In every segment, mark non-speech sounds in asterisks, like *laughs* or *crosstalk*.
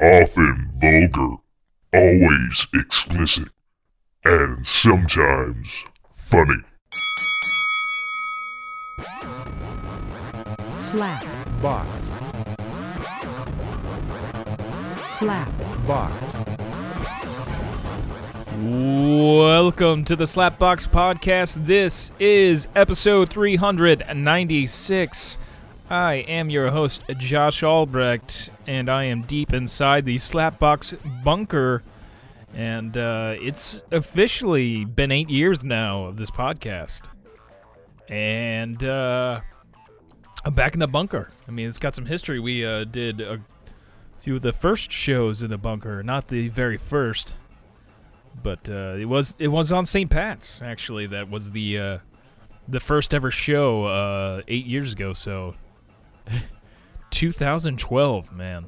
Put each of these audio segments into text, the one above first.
often vulgar, always explicit, and sometimes funny. slap, box, slap, box, Welcome to the Slapbox Podcast. This is episode 396. I am your host, Josh Albrecht, and I am deep inside the Slapbox bunker. And uh, it's officially been eight years now of this podcast. And uh, I'm back in the bunker. I mean, it's got some history. We uh, did a few of the first shows in the bunker, not the very first but uh, it was it was on St. Pat's actually. That was the uh, the first ever show uh, eight years ago. So 2012, man,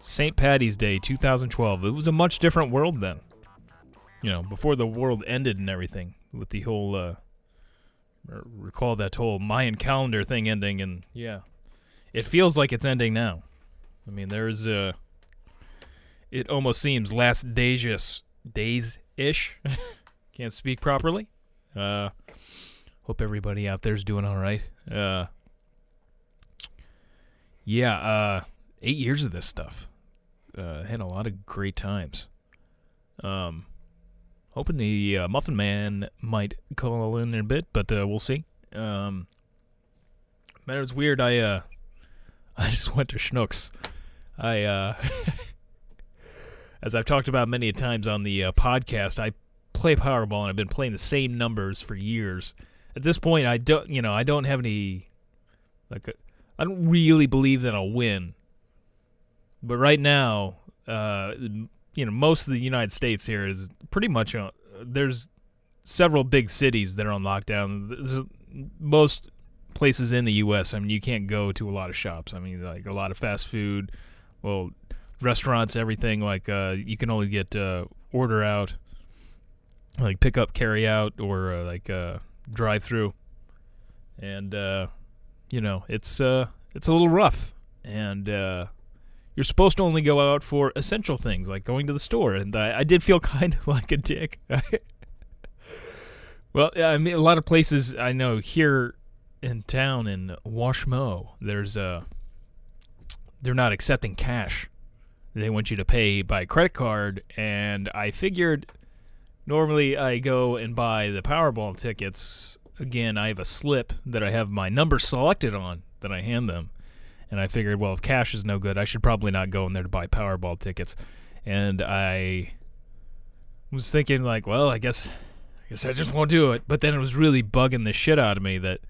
St. Patty's Day, 2012. It was a much different world then. You know, before the world ended and everything with the whole uh, recall that whole Mayan calendar thing ending and yeah, it feels like it's ending now. I mean, there's uh it almost seems last days days ish. *laughs* Can't speak properly. Uh, hope everybody out there's doing all right. Uh, yeah, uh, eight years of this stuff. Uh, had a lot of great times. Um, hoping the uh, Muffin Man might call in in a bit, but uh, we'll see. Um, man, it was weird. I uh, *laughs* I just went to Schnucks. I uh. *laughs* as I've talked about many times on the uh, podcast, I play Powerball and I've been playing the same numbers for years. At this point, I don't, you know, I don't have any, like, I don't really believe that I'll win. But right now, uh, you know, most of the United States here is pretty much on. There's several big cities that are on lockdown. There's most places in the U.S. I mean, you can't go to a lot of shops. I mean, like a lot of fast food. Well, restaurants, everything like uh, you can only get uh, order out, like pick up, carry out, or uh, like uh, drive through, and uh, you know it's uh, it's a little rough, and uh, you're supposed to only go out for essential things like going to the store, and I, I did feel *laughs* kind of like a dick. *laughs* well, I mean, a lot of places I know here in town in Washmo, there's uh they're not accepting cash. They want you to pay by credit card. And i figured normally i go and buy the powerball tickets again i have a slip that i have my number selected on that i hand them. And i figured well if cash is no good i should probably not go in there to buy powerball tickets. And i was thinking like well i guess i guess i just won't do it. But then it was really bugging the shit out of me that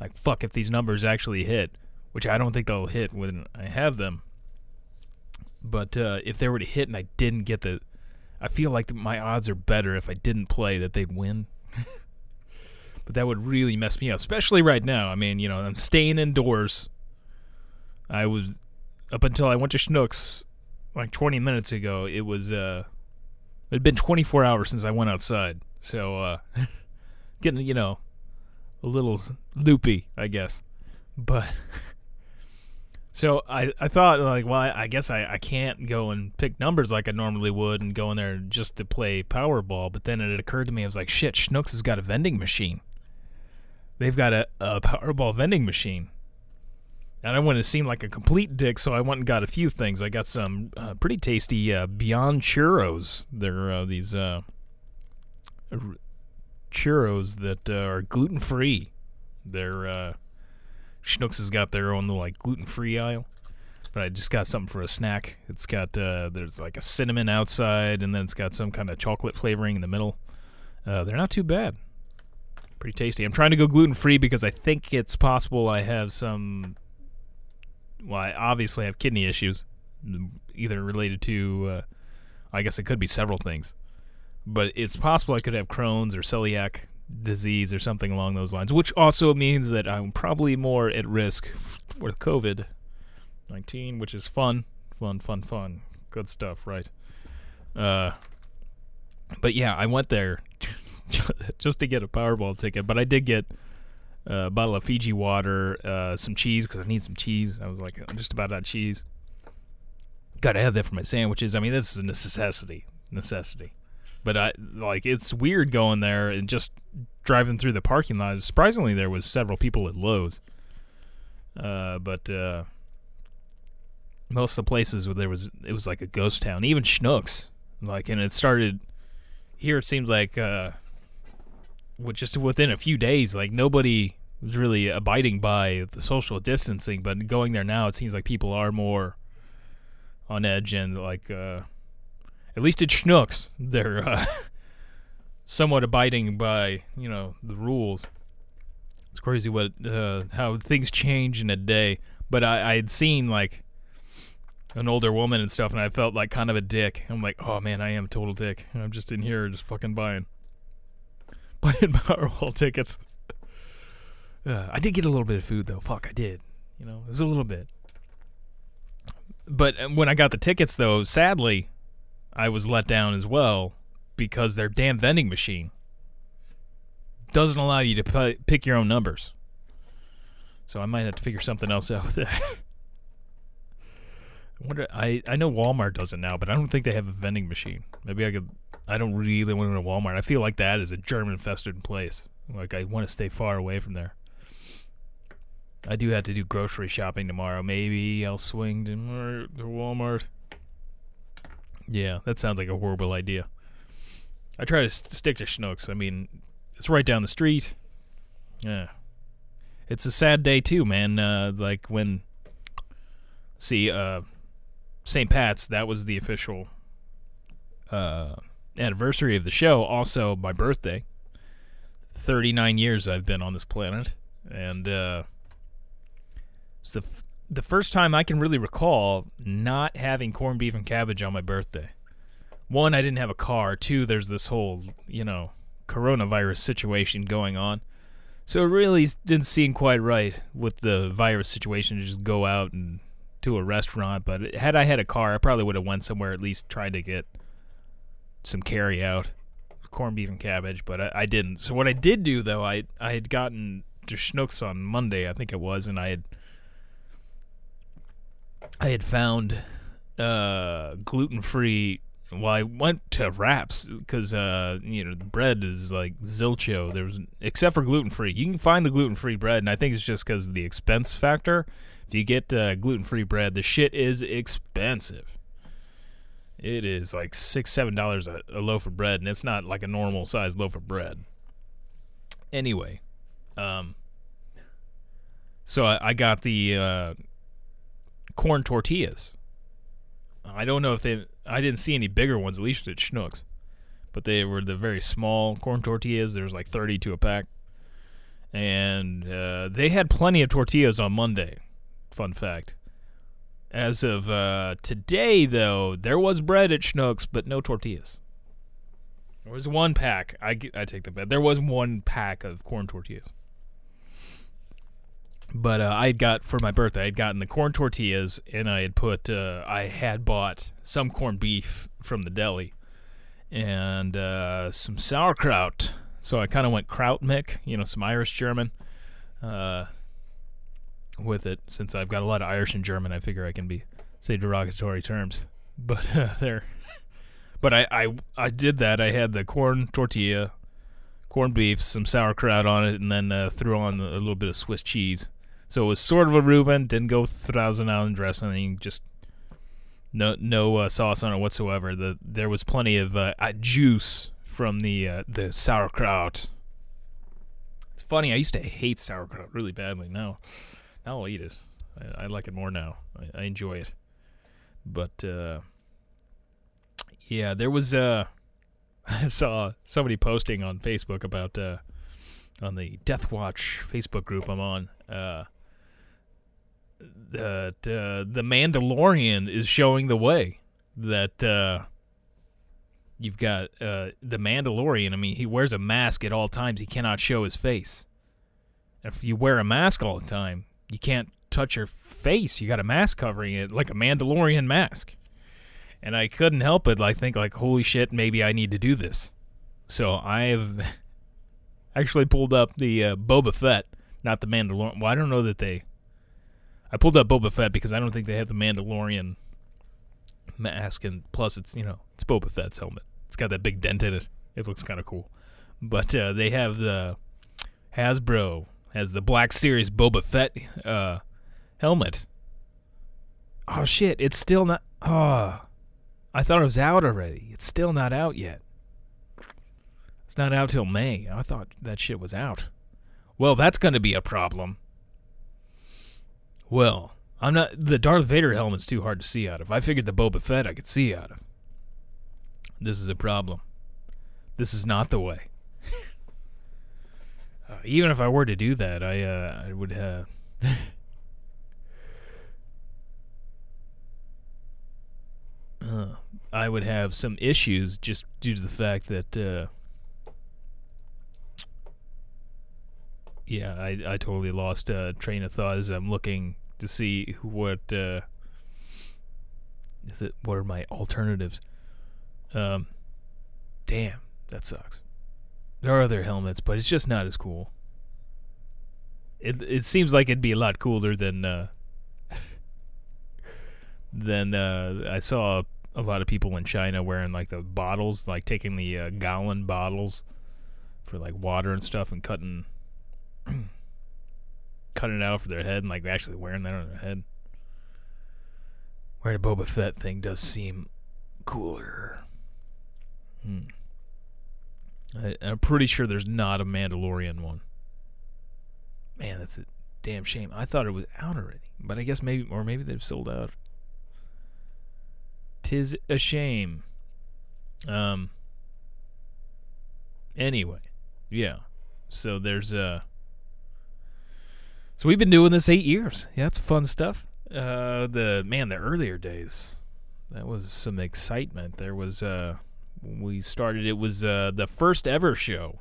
like fuck if these numbers actually hit which i don't think they'll hit when i have them. But uh, if they were to hit and I didn't get the, I feel like my odds are better if I didn't play that they'd win. But that would really mess me up, especially right now. I mean, you know, I'm staying indoors. I was up until I went to Schnucks like 20 minutes ago. It was uh, it had been 24 hours since I went outside, so uh, *laughs* getting you know a little loopy, I guess. But *laughs* so I, I thought like well I, I guess I, I can't go and pick numbers like I normally would and go in there just to play Powerball but then it occurred to me I was like shit Schnucks has got a vending machine they've got a, a Powerball vending machine and I wanted to seem like a complete dick so I went and got a few things I got some uh, pretty tasty uh, Beyond churros they're uh, these uh, churros that uh, are gluten free they're uh, Schnucks has got their own like gluten free aisle. But I just got something for a snack. It's got uh, there's like a cinnamon outside, and then it's got some kind of chocolate flavoring in the middle. They're not too bad. Pretty tasty. I'm trying to go gluten free because I think it's possible I have some. Well, I obviously have kidney issues, either related to. Uh, I guess it could be several things, but it's possible I could have Crohn's or celiac disease or something along those lines, which also means that I'm probably more at risk for COVID 19, which is fun, fun, fun, fun. Good stuff, right? Uh, but yeah, I went there *laughs* just to get a Powerball ticket, but I did get a bottle of Fiji water, uh, some cheese because I need some cheese. I was like, I'm just about out of cheese. Gotta have that for my sandwiches. I mean, this is a necessity. Necessity. But I like it's weird going there and just driving through the parking lot. Surprisingly, there was several people at Lowe's. Uh, but uh, most of the places where there was it was like a ghost town. Even Schnucks, like, and it started here. It seems like uh, just within a few days, like nobody was really abiding by the social distancing. But going there now, it seems like people are more on edge and like uh, at least at Schnucks, they're uh, *laughs* somewhat abiding by you know the rules. It's crazy what uh, how things change in a day. But I, I had seen like an older woman and stuff, and I felt like kind of a dick. I'm like, oh man, I am a total dick. I'm just in here just fucking buying *laughs* buying Powerball tickets. Uh, I did get a little bit of food though. Fuck, I did. You know, it was a little bit. But uh, when I got the tickets, though, sadly, I was let down as well because their damn vending machine doesn't allow you to pi pick your own numbers. So I might have to figure something else out with that. *laughs* I wonder. I I know Walmart does it now, but I don't think they have a vending machine. Maybe I could. I don't really want to go to Walmart. I feel like that is a germ-infested place. Like I want to stay far away from there. I do have to do grocery shopping tomorrow. Maybe I'll swing to, Walmart. Yeah, that sounds like a horrible idea. I try to s- stick to Schnucks. I mean, it's right down the street. Yeah. It's a sad day too, man. Uh, like when see uh St. Pat's, that was the official uh anniversary of the show, also my birthday. 39 years I've been on this planet and uh it's the f- the first time I can really recall not having corned beef and cabbage on my birthday. One, I didn't have a car. Two, there's this whole, you know, coronavirus situation going on. So it really didn't seem quite right with the virus situation to just go out and to a restaurant. But had I had a car, I probably would have went somewhere at least tried to get some carry out, corned beef and cabbage. But I, I didn't. So what I did do though, I I had gotten to Schnucks on Monday, I think it was, and I had I had found uh, gluten free. Well, I went to wraps because uh, you know bread is like zilcho. There's except for gluten free. You can find the gluten free bread, and I think it's just because of the expense factor. If you get uh, gluten free bread, the shit is expensive. It is like six, seven dollars a, loaf of bread, and it's not like a normal sized loaf of bread. Anyway, um, so I, I got the uh, corn tortillas. I don't know if they. I didn't see any bigger ones, at least at Schnucks, but they were the very small corn tortillas. there's like thirty to a pack, and uh, they had plenty of tortillas on Monday. Fun fact. As of uh, today, though, there was bread at Schnucks, but no tortillas. There was one pack. I, I take the bet. There was one pack of corn tortillas. But uh, I had got for my birthday. I had gotten the corn tortillas, and I had put. Uh, I had bought some corned beef from the deli, and uh, some sauerkraut. So I kind of went kraut mick, you know, some Irish German, uh, with it. Since I've got a lot of Irish and German, I figure I can be say derogatory terms. *laughs* But uh, there, but I, I I did that. I had the corn tortilla, corned beef, some sauerkraut on it, and then uh, threw on a little bit of Swiss cheese. So it was sort of a Reuben. Didn't go Thousand Island dressing. Just no no uh, sauce on it whatsoever. The there was plenty of uh, juice from the uh, the sauerkraut. It's funny. I used to hate sauerkraut really badly. Now I'll eat it. I, I like it more now. I, I enjoy it. But uh, yeah, there was uh, *laughs* I saw somebody posting on Facebook about uh, on the Death Watch Facebook group I'm on. Uh, that uh, the Mandalorian is showing the way. That uh, you've got uh, the Mandalorian. I mean, he wears a mask at all times. He cannot show his face. If you wear a mask all the time, you can't touch your face. You got a mask covering it, like a Mandalorian mask. And I couldn't help but like think like, holy shit, maybe I need to do this. So I've *laughs* actually pulled up the uh, Boba Fett, not the Mandalorian. Well, I don't know that they. I pulled up Boba Fett because I don't think they have the Mandalorian mask, and plus it's you know it's Boba Fett's helmet. It's got that big dent in it. It looks kind of cool. But uh, they have the Hasbro has the Black Series Boba Fett uh, helmet. Oh shit! It's still not. Oh, I thought it was out already. It's still not out yet. It's not out till May. I thought that shit was out. Well, that's going to be a problem. Well, I'm not. The Darth Vader helmet's too hard to see out of. I figured the Boba Fett I could see out of. This is a problem. This is not the way. Uh, even if I were to do that, I uh, I would uh, uh, *laughs* I would have some issues just due to the fact that uh, yeah, I I totally lost uh, train of thought as I'm looking to see what uh, is it. What are my alternatives? Um, damn, that sucks. There are other helmets, but it's just not as cool. It it seems like it'd be a lot cooler than uh, *laughs* than uh, I saw a lot of people in China wearing like the bottles, like taking the uh, gallon bottles for like water and stuff, and cutting *clears throat* cutting it out for their head, and like actually wearing that on their head. Wearing a Boba Fett thing does seem cooler. Hmm. I, I'm pretty sure there's not a Mandalorian one. Man, that's a damn shame. I thought it was out already, but I guess maybe, or maybe they've sold out. Tis a shame. Um. Anyway, yeah. So there's uh. So we've been doing this eight years. Yeah, that's fun stuff. Uh, the man, the earlier days, that was some excitement. There was uh, when we started. It was uh the first ever show.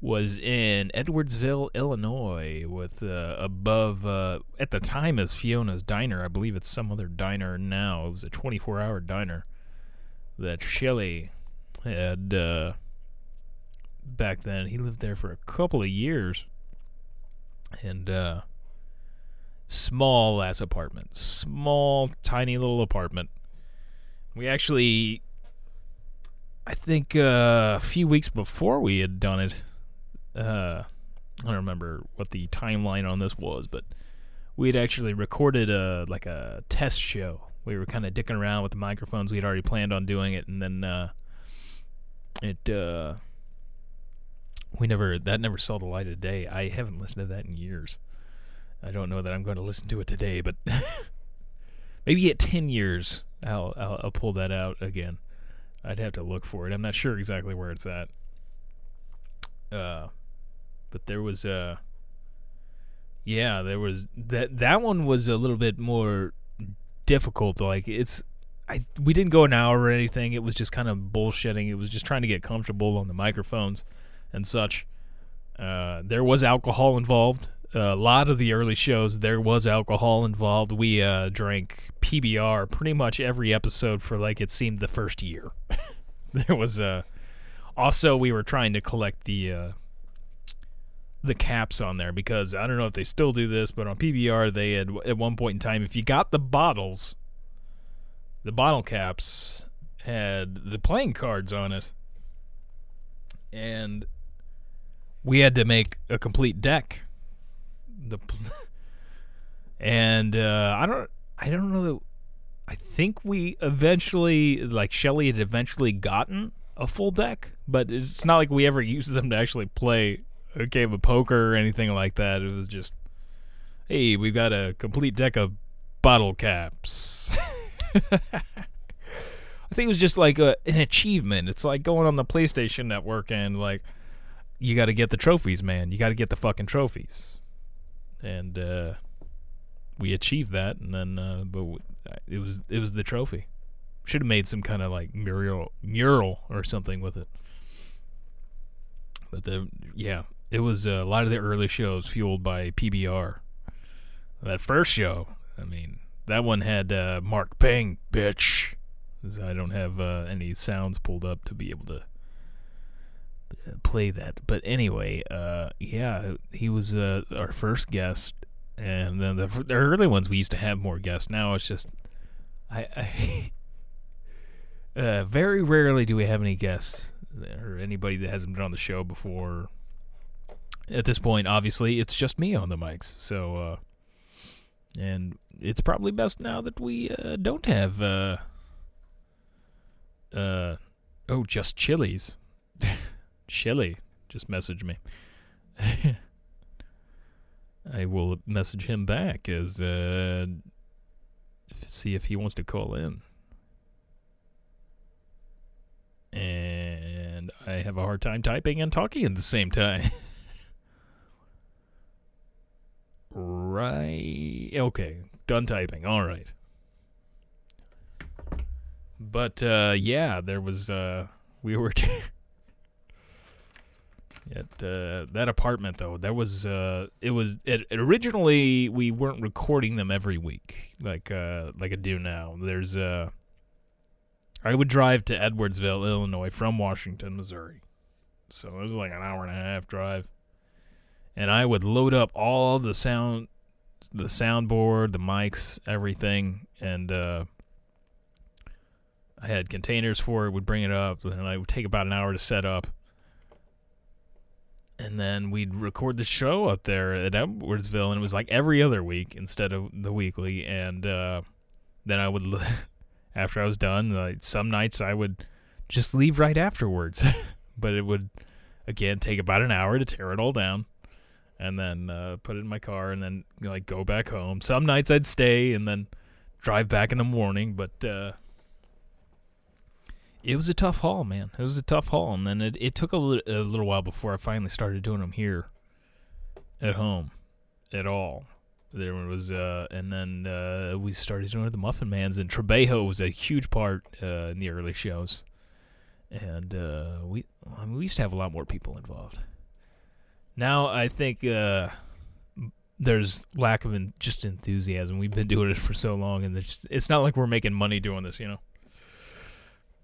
Was in Edwardsville, Illinois, with uh, above uh, at the time as Fiona's Diner. I believe it's some other diner now. It was a 24-hour diner that Shelley had uh, back then. He lived there for a couple of years, and uh, small ass apartment, small, tiny little apartment. We actually, I think uh, a few weeks before we had done it, uh, I don't remember what the timeline on this was, but we had actually recorded a like a test show. We were kind of dicking around with the microphones. We had already planned on doing it, and then uh, it uh, we never that never saw the light of day. I haven't listened to that in years. I don't know that I'm going to listen to it today, but *laughs* maybe at ten years I'll, I'll I'll pull that out again. I'd have to look for it. I'm not sure exactly where it's at. Uh, but there was uh, yeah, there was that that one was a little bit more difficult. Like it's. I, we didn't go an hour or anything. It was just kind of bullshitting. It was just trying to get comfortable on the microphones and such. Uh, there was alcohol involved. A lot of the early shows, there was alcohol involved. We uh, drank PBR pretty much every episode for like it seemed the first year. *laughs* there was uh, also we were trying to collect the uh, the caps on there because I don't know if they still do this, but on PBR they had at one point in time, if you got the bottles, the bottle caps had the playing cards on it, and we had to make a complete deck. The and uh, I don't I don't know that I think we eventually like Shelly had eventually gotten a full deck, but it's not like we ever used them to actually play a game of poker or anything like that. It was just hey, we've got a complete deck of bottle caps. *laughs* I think it was just like a, an achievement. It's like going on the PlayStation Network and like you got to get the trophies, man. You got to get the fucking trophies. And uh, we achieved that, and then uh, but w- it was it was the trophy. Should have made some kind of like mural mural or something with it. But the yeah, it was uh, a lot of the early shows fueled by PBR. That first show, I mean, that one had uh, Mark Ping, bitch. I don't have uh, any sounds pulled up to be able to play that. But anyway, uh, yeah, he was uh, our first guest, and then the, the early ones we used to have more guests. Now it's just I, I *laughs* uh, very rarely do we have any guests or anybody that hasn't been on the show before. At this point, obviously, it's just me on the mics. So, uh, and it's probably best now that we uh, don't have. Uh, uh, oh, just chilies. *laughs* Chili just messaged me. *laughs* I will message him back as uh, see if he wants to call in. And I have a hard time typing and talking at the same time. *laughs* right. Okay. Done typing. All right. But uh, yeah, there was uh, we were *laughs* t- at uh, that apartment though. that was uh, it was it, it originally we weren't recording them every week like uh like I do now. There's uh I would drive to Edwardsville, Illinois from Washington, Missouri. So it was like an hour and a half drive. And I would load up all the sound the soundboard, the mics, everything and uh I had containers for it, would bring it up, and I would take about an hour to set up. And then we'd record the show up there at Edwardsville, and it was like every other week instead of the weekly. And uh, then I would, *laughs* after I was done, like some nights I would just leave right afterwards. *laughs* but it would, again, take about an hour to tear it all down, and then uh, put it in my car, and then like go back home. Some nights I'd stay and then drive back in the morning, but. Uh, it was a tough haul, man. It was a tough haul, and then it, it took a little, a little while before I finally started doing them here at home at all. There was, uh, and then uh, we started doing the Muffin Mans, and Trebejo was a huge part uh, in the early shows, and uh, we I mean, we used to have a lot more people involved. Now I think uh, there's lack of en- just enthusiasm. We've been doing it for so long, and it's it's not like we're making money doing this, you know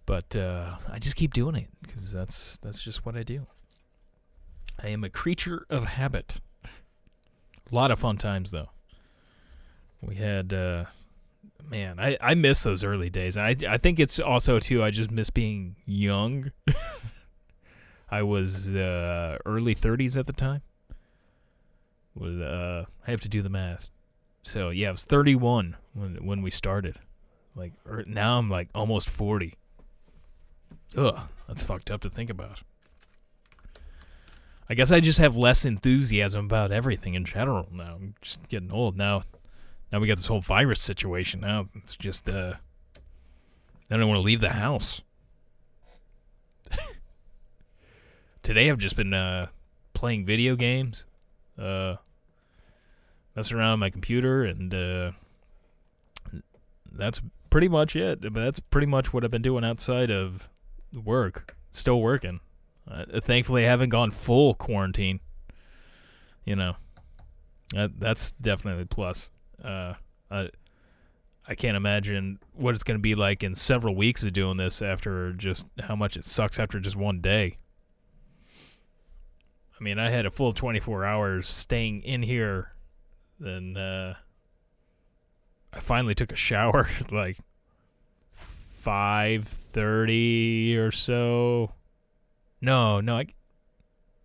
but uh, I just keep doing it because that's that's just what I do. I am a creature of habit. A lot of fun times though. We had, uh, man, I I miss those early days. I I think it's also too. I just miss being young. *laughs* I was uh, early 30s at the time. Was uh, I have to do the math. So yeah, I was 31 when when we started. Like er, now I'm like almost 40. Ugh, that's fucked up to think about. I guess I just have less enthusiasm about everything in general now. I'm just getting old now. Now we got this whole virus situation. Now it's just uh I don't want to leave the house. *laughs* Today I've just been uh playing video games, uh messing around on my computer and uh that's pretty much it. But that's pretty much what I've been doing outside of work. Still working. Uh, thankfully, I haven't gone full quarantine. You know, that, that's definitely plus. Uh, I, I can't imagine what it's going to be like in several weeks of doing this after just how much it sucks after just one day. I mean, I had a full 24 hours staying in here. Then uh, I finally took a shower *laughs* like five thirty or so. No, no, I,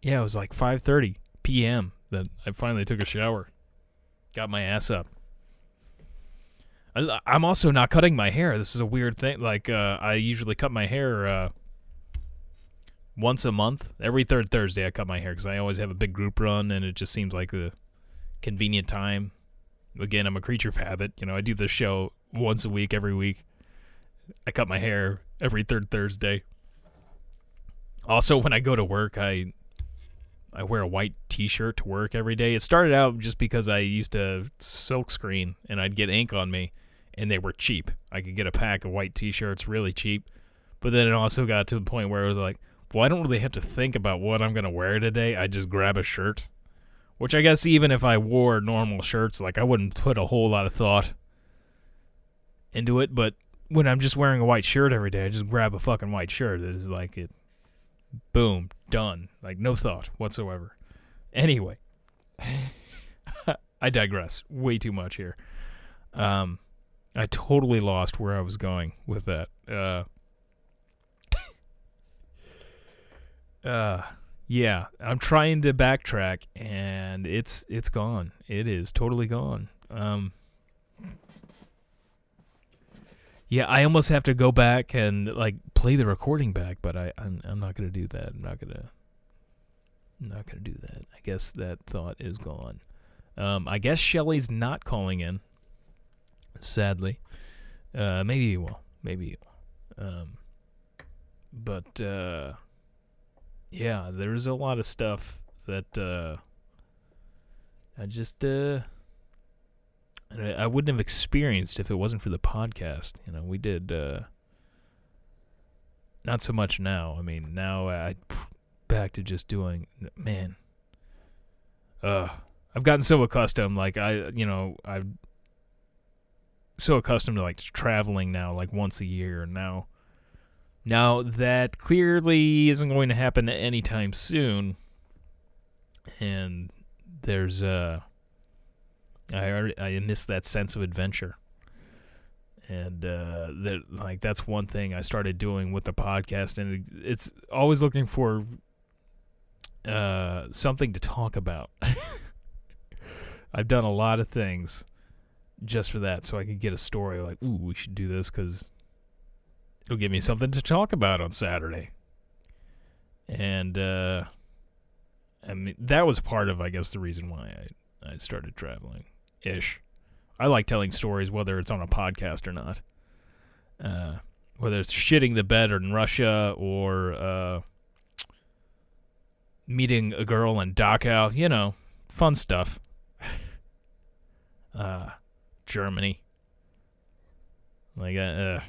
yeah, it was like five thirty p.m. that I finally took a shower, got my ass up. I, I'm also not cutting my hair. This is a weird thing. Like uh, I usually cut my hair uh, once a month. Every third Thursday, I cut my hair because I always have a big group run, and it just seems like the convenient time. Again, I'm a creature of habit. You know, I do this show once a week, every week. I cut my hair every third Thursday. Also, when I go to work, I I wear a white T-shirt to work every day. It started out just because I used to silk screen and I'd get ink on me, and they were cheap. I could get a pack of white T-shirts really cheap, but then it also got to the point where it was like, well, I don't really have to think about what I'm gonna wear today. I just grab a shirt, which I guess even if I wore normal shirts, like I wouldn't put a whole lot of thought into it, but when I'm just wearing a white shirt every day, I just grab a fucking white shirt. It is like it, boom, done. Like no thought whatsoever. Anyway, *laughs* I digress way too much here. Um, I totally lost where I was going with that. Uh, *laughs* uh, yeah, I'm trying to backtrack, and it's it's gone. It is totally gone. Um, yeah, I almost have to go back and like play the recording back, but I I'm, I'm not gonna do that. I'm not gonna I'm not gonna do that. I guess that thought is gone. Um, I guess Shelly's not calling in. Sadly, uh, maybe he will. Maybe he will. Um, but uh, yeah, there's a lot of stuff that uh, I just uh, I I wouldn't have experienced if it wasn't for the podcast. You know, we did uh, not so much now. I mean, now I back to just doing man. Uh, I've gotten so accustomed. Like I, you know, I'm so accustomed to like traveling now, like once a year. Now, now that clearly isn't going to happen anytime soon. And there's uh, I already I miss that sense of adventure. And uh, that like that's one thing I started doing with the podcast, and it, it's always looking for uh something to talk about. *laughs* I've done a lot of things just for that, so I could get a story like, "Ooh, we should do this" because it'll give me something to talk about on Saturday. And uh, I mean, that was part of, I guess, the reason why I I started traveling ish. I like telling stories, whether it's on a podcast or not. Uh, whether it's shitting the bed in Russia or uh, meeting a girl in Dachau, you know, fun stuff *sighs* uh, Germany. Like, uh, uh,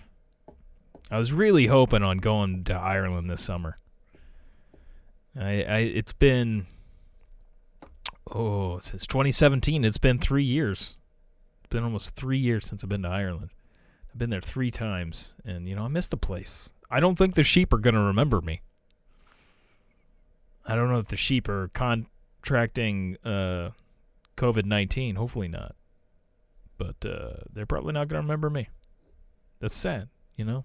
I was really hoping on going to Ireland this summer. I, I, it's been, oh, since 2017. It's been three years. It's been almost three years since I've been to Ireland. I've been there three times, and you know, I miss the place. I don't think the sheep are gonna remember me. I don't know if the sheep are contracting uh, COVID 19. Hopefully not. But uh, they're probably not going to remember me. That's sad, you know?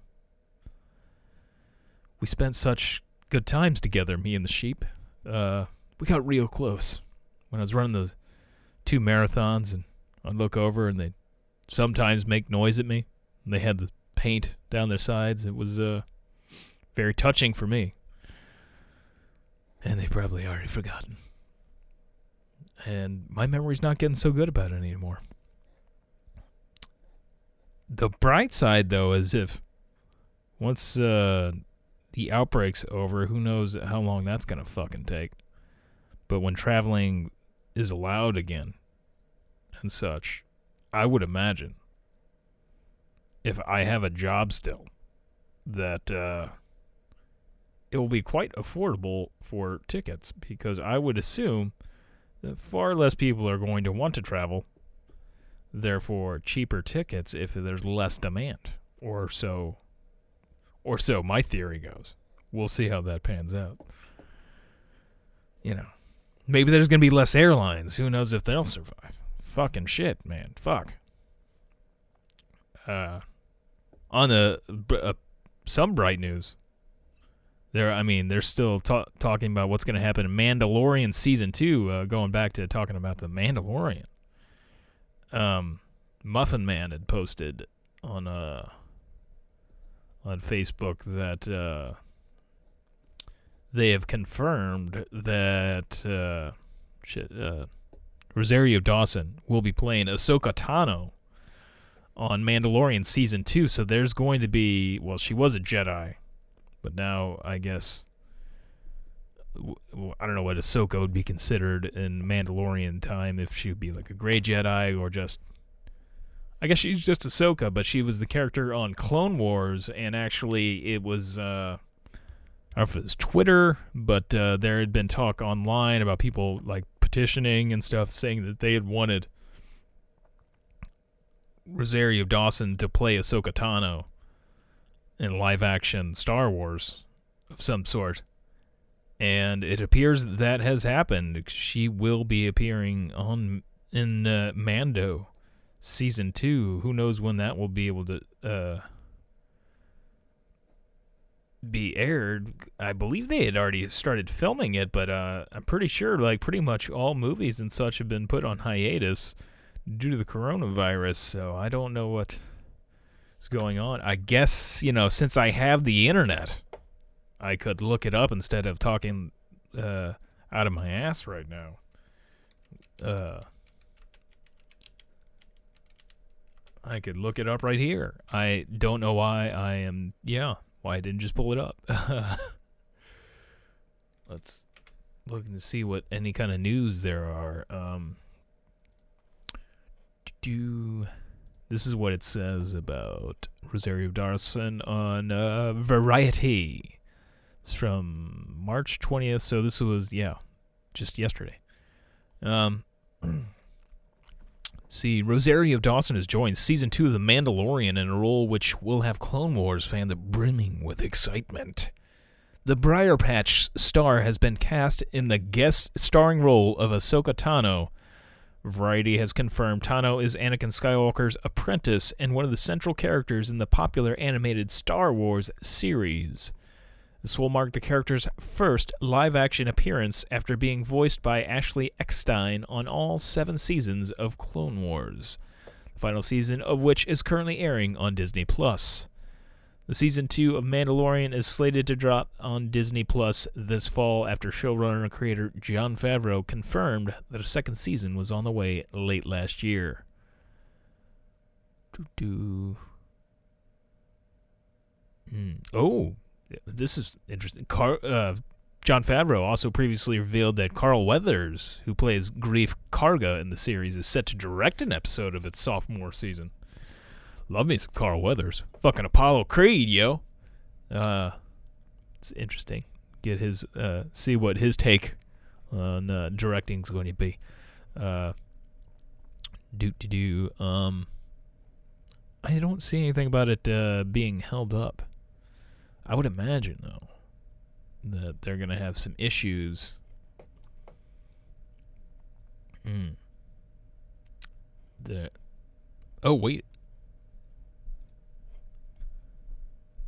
We spent such good times together, me and the sheep. Uh, we got real close. When I was running those two marathons, and I'd look over and they sometimes make noise at me. And they had the paint down their sides. It was uh, very touching for me. And they probably already forgotten and my memory's not getting so good about it anymore. The bright side, though, is if once uh, the outbreak's over, who knows how long that's gonna fucking take. But when traveling is allowed again and such, I would imagine if I have a job still that uh, it will be quite affordable for tickets because I would assume that far less people are going to want to travel. Therefore, cheaper tickets if there's less demand, or so, or so my theory goes. We'll see how that pans out. You know, maybe there's gonna be less airlines. Who knows if they'll survive? Fucking shit, man. Fuck. Uh, on the uh, some bright news, they're, I mean, they're still ta- talking about what's going to happen in Mandalorian season two. Uh, going back to talking about the Mandalorian, um, Muffin Man had posted on uh on Facebook that uh, they have confirmed that uh, shit, uh, Rosario Dawson will be playing Ahsoka Tano on Mandalorian season two. So there's going to be well, she was a Jedi but now I guess I don't know what Ahsoka would be considered in Mandalorian time if she would be like a gray Jedi or just. I guess she's just Ahsoka, but she was the character on Clone Wars, and actually it was. Uh, I don't know if it was Twitter, but uh, there had been talk online about people like petitioning and stuff saying that they had wanted Rosario Dawson to play Ahsoka Tano in live action Star Wars of some sort. And it appears that has happened. She will be appearing on in uh, Mando season two. Who knows when that will be able to uh, be aired? I believe they had already started filming it, but uh, I'm pretty sure like pretty much all movies and such have been put on hiatus due to the coronavirus. So I don't know what is going on. I guess you know since I have the internet, I could look it up instead of talking uh, out of my ass right now. Uh, I could look it up right here. I don't know why I am. Yeah, why I didn't just pull it up. *laughs* Let's look and see what any kind of news there are. Um, do this is what it says about Rosario Dawson on uh, Variety. It's from March 20th, so this was yeah, just yesterday. Um, *clears throat* see, Rosario Dawson has joined season two of The Mandalorian in a role which will have Clone Wars fans brimming with excitement. The Briarpatch star has been cast in the guest starring role of Ahsoka Tano. Variety has confirmed Tano is Anakin Skywalker's apprentice and one of the central characters in the popular animated Star Wars series. This will mark the character's first live action appearance after being voiced by Ashley Eckstein on all seven seasons of Clone Wars, the final season of which is currently airing on Disney Plus. The season 2 of Mandalorian is slated to drop on Disney Plus this fall after showrunner and creator Jon Favreau confirmed that a second season was on the way late last year. Doo-doo. Hmm. Oh, this is interesting. Car- uh, Jon Favreau also previously revealed that Carl Weathers, who plays Greef Karga in the series, is set to direct an episode of its sophomore season. Love me some Carl Weathers. Fucking Apollo Creed, yo. Uh, it's interesting. Get his, uh, see what his take on uh, directing is going to be. Uh, do do do. Um, I don't see anything about it uh, being held up. I would imagine though that they're gonna have some issues. Hmm. The oh wait,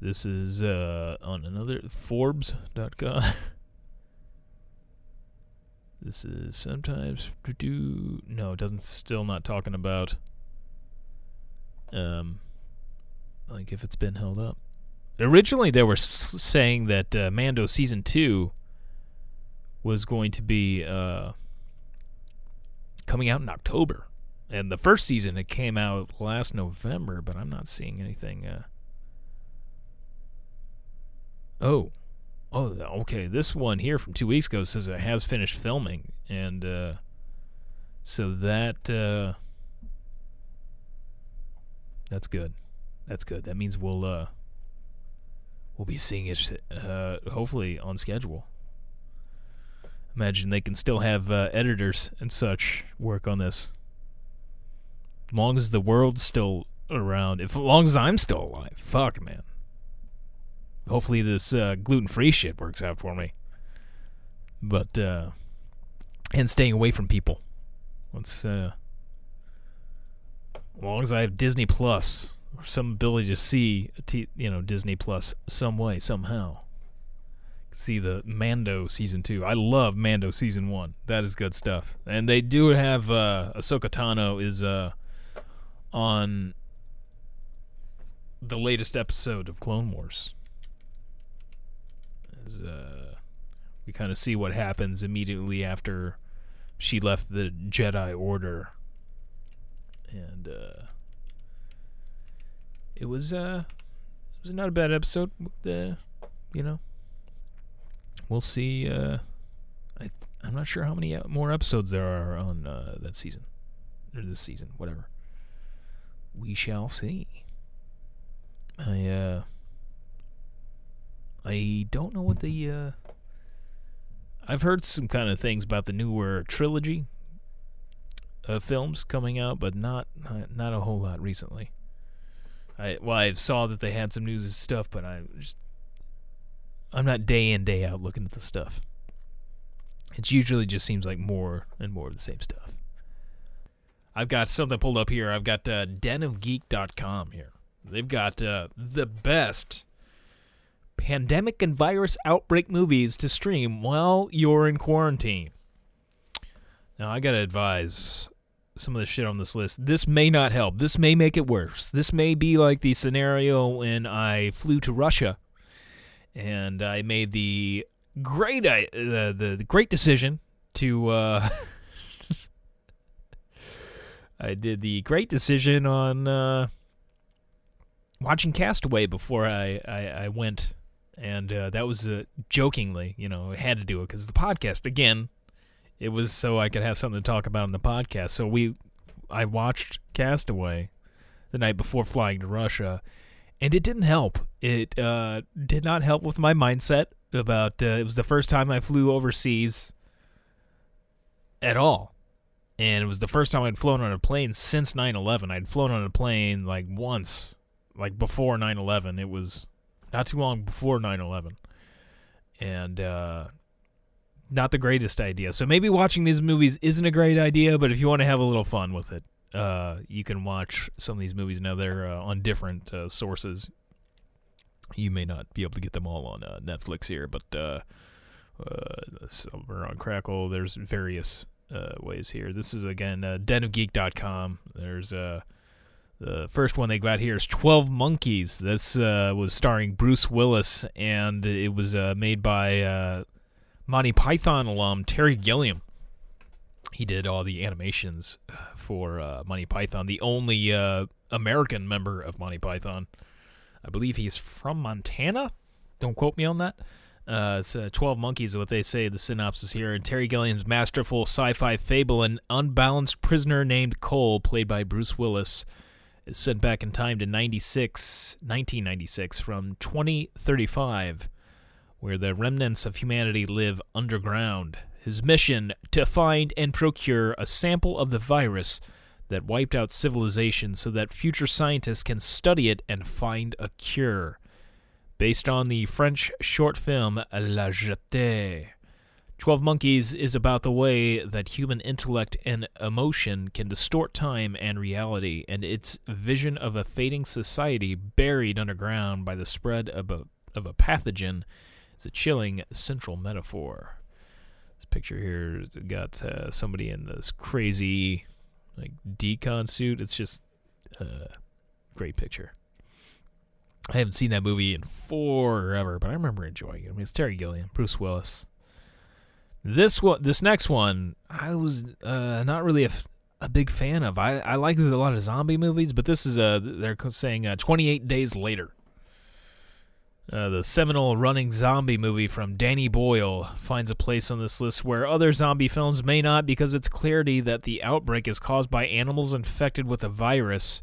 this is uh, on another Forbes.com. *laughs* this is sometimes no, it doesn't. Still not talking about um like if it's been held up. Originally, they were saying that uh, Mando season two was going to be uh, coming out in October, and the first season it came out last November. But I'm not seeing anything. Uh... Oh, oh, okay. This one here from two weeks ago says it has finished filming, and uh, so that uh, that's good. That's good. That means we'll. Uh, we'll be seeing it uh, hopefully on schedule. Imagine they can still have uh, editors and such work on this. As long as the world's still around, if as long as I'm still alive, fuck man. Hopefully this uh, gluten-free shit works out for me. But uh, and staying away from people. Let's uh, as long as I have Disney Plus some ability to see, t- you know, Disney Plus some way, somehow. See the Mando season two. I love Mando season one. That is good stuff. And they do have uh, Ahsoka Tano is uh, on the latest episode of Clone Wars. As uh, we kind of see what happens immediately after she left the Jedi Order, and. Uh, it was uh it was not a bad episode uh, you know we'll see uh I th- I'm not sure how many more episodes there are on uh, that season or this season whatever. We shall see. I uh I don't know what the uh I've heard some kind of things about the newer trilogy of films coming out but not not, not a whole lot recently I well, I saw that they had some news and stuff, but I just I'm not day in day out looking at the stuff. It usually just seems like more and more of the same stuff. I've got something pulled up here. I've got uh, denofgeek.com here. They've got uh, the best pandemic and virus outbreak movies to stream while you're in quarantine. Now, I got to advise some of the shit on this list. This may not help. This may make it worse. This may be like the scenario when I flew to Russia and I made the great uh, the, the great decision to uh, *laughs* I did the great decision on uh, watching Castaway before I, I, I went, and uh, that was uh, jokingly, you know, I had to do it because the podcast again. It was so I could have something to talk about on the podcast. So we, I watched Castaway the night before flying to Russia, and it didn't help. It uh, did not help with my mindset about. Uh, it was the first time I flew overseas at all and it was the first time I'd flown on a plane since 9/11. I'd flown on a plane like once, like before 9/11. It was not too long before 9/11, and uh, not the greatest idea. So maybe watching these movies isn't a great idea, but if you want to have a little fun with it, uh, you can watch some of these movies. Now they're uh, on different uh, sources. You may not be able to get them all on uh, Netflix here, but uh, we're on Crackle. There's various uh, ways here. This is again uh, denofgeek.com. There's uh, the first one they got here is 12 Monkeys. This uh, was starring Bruce Willis, and it was uh, made by uh, Monty Python alum Terry Gilliam. He did all the animations for uh, Monty Python, the only uh, American member of Monty Python. I believe he's from Montana. Don't quote me on that. Uh, it's uh, 12 Monkeys, what they say, the synopsis here. And Terry Gilliam's masterful sci fi fable, an unbalanced prisoner named Cole, played by Bruce Willis, is sent back in time to 96, 1996 from 2035, where the remnants of humanity live underground. His mission to find and procure a sample of the virus that wiped out civilization so that future scientists can study it and find a cure based on the French short film La Jetée. Twelve Monkeys is about the way that human intellect and emotion can distort time and reality, and its vision of a fading society buried underground by the spread of a, of a pathogen is a chilling central metaphor. This picture here got uh, somebody in this crazy like decon suit. It's just a uh, great picture. I haven't seen that movie in forever, but I remember enjoying it. I mean, it's Terry Gilliam, Bruce Willis. This one, this next one, I was uh, not really a, f- a big fan of. I I like a lot of zombie movies, but this is a they're saying uh, 28 Days Later. Uh, the seminal running zombie movie from Danny Boyle finds a place on this list where other zombie films may not because its clarity that the outbreak is caused by animals infected with a virus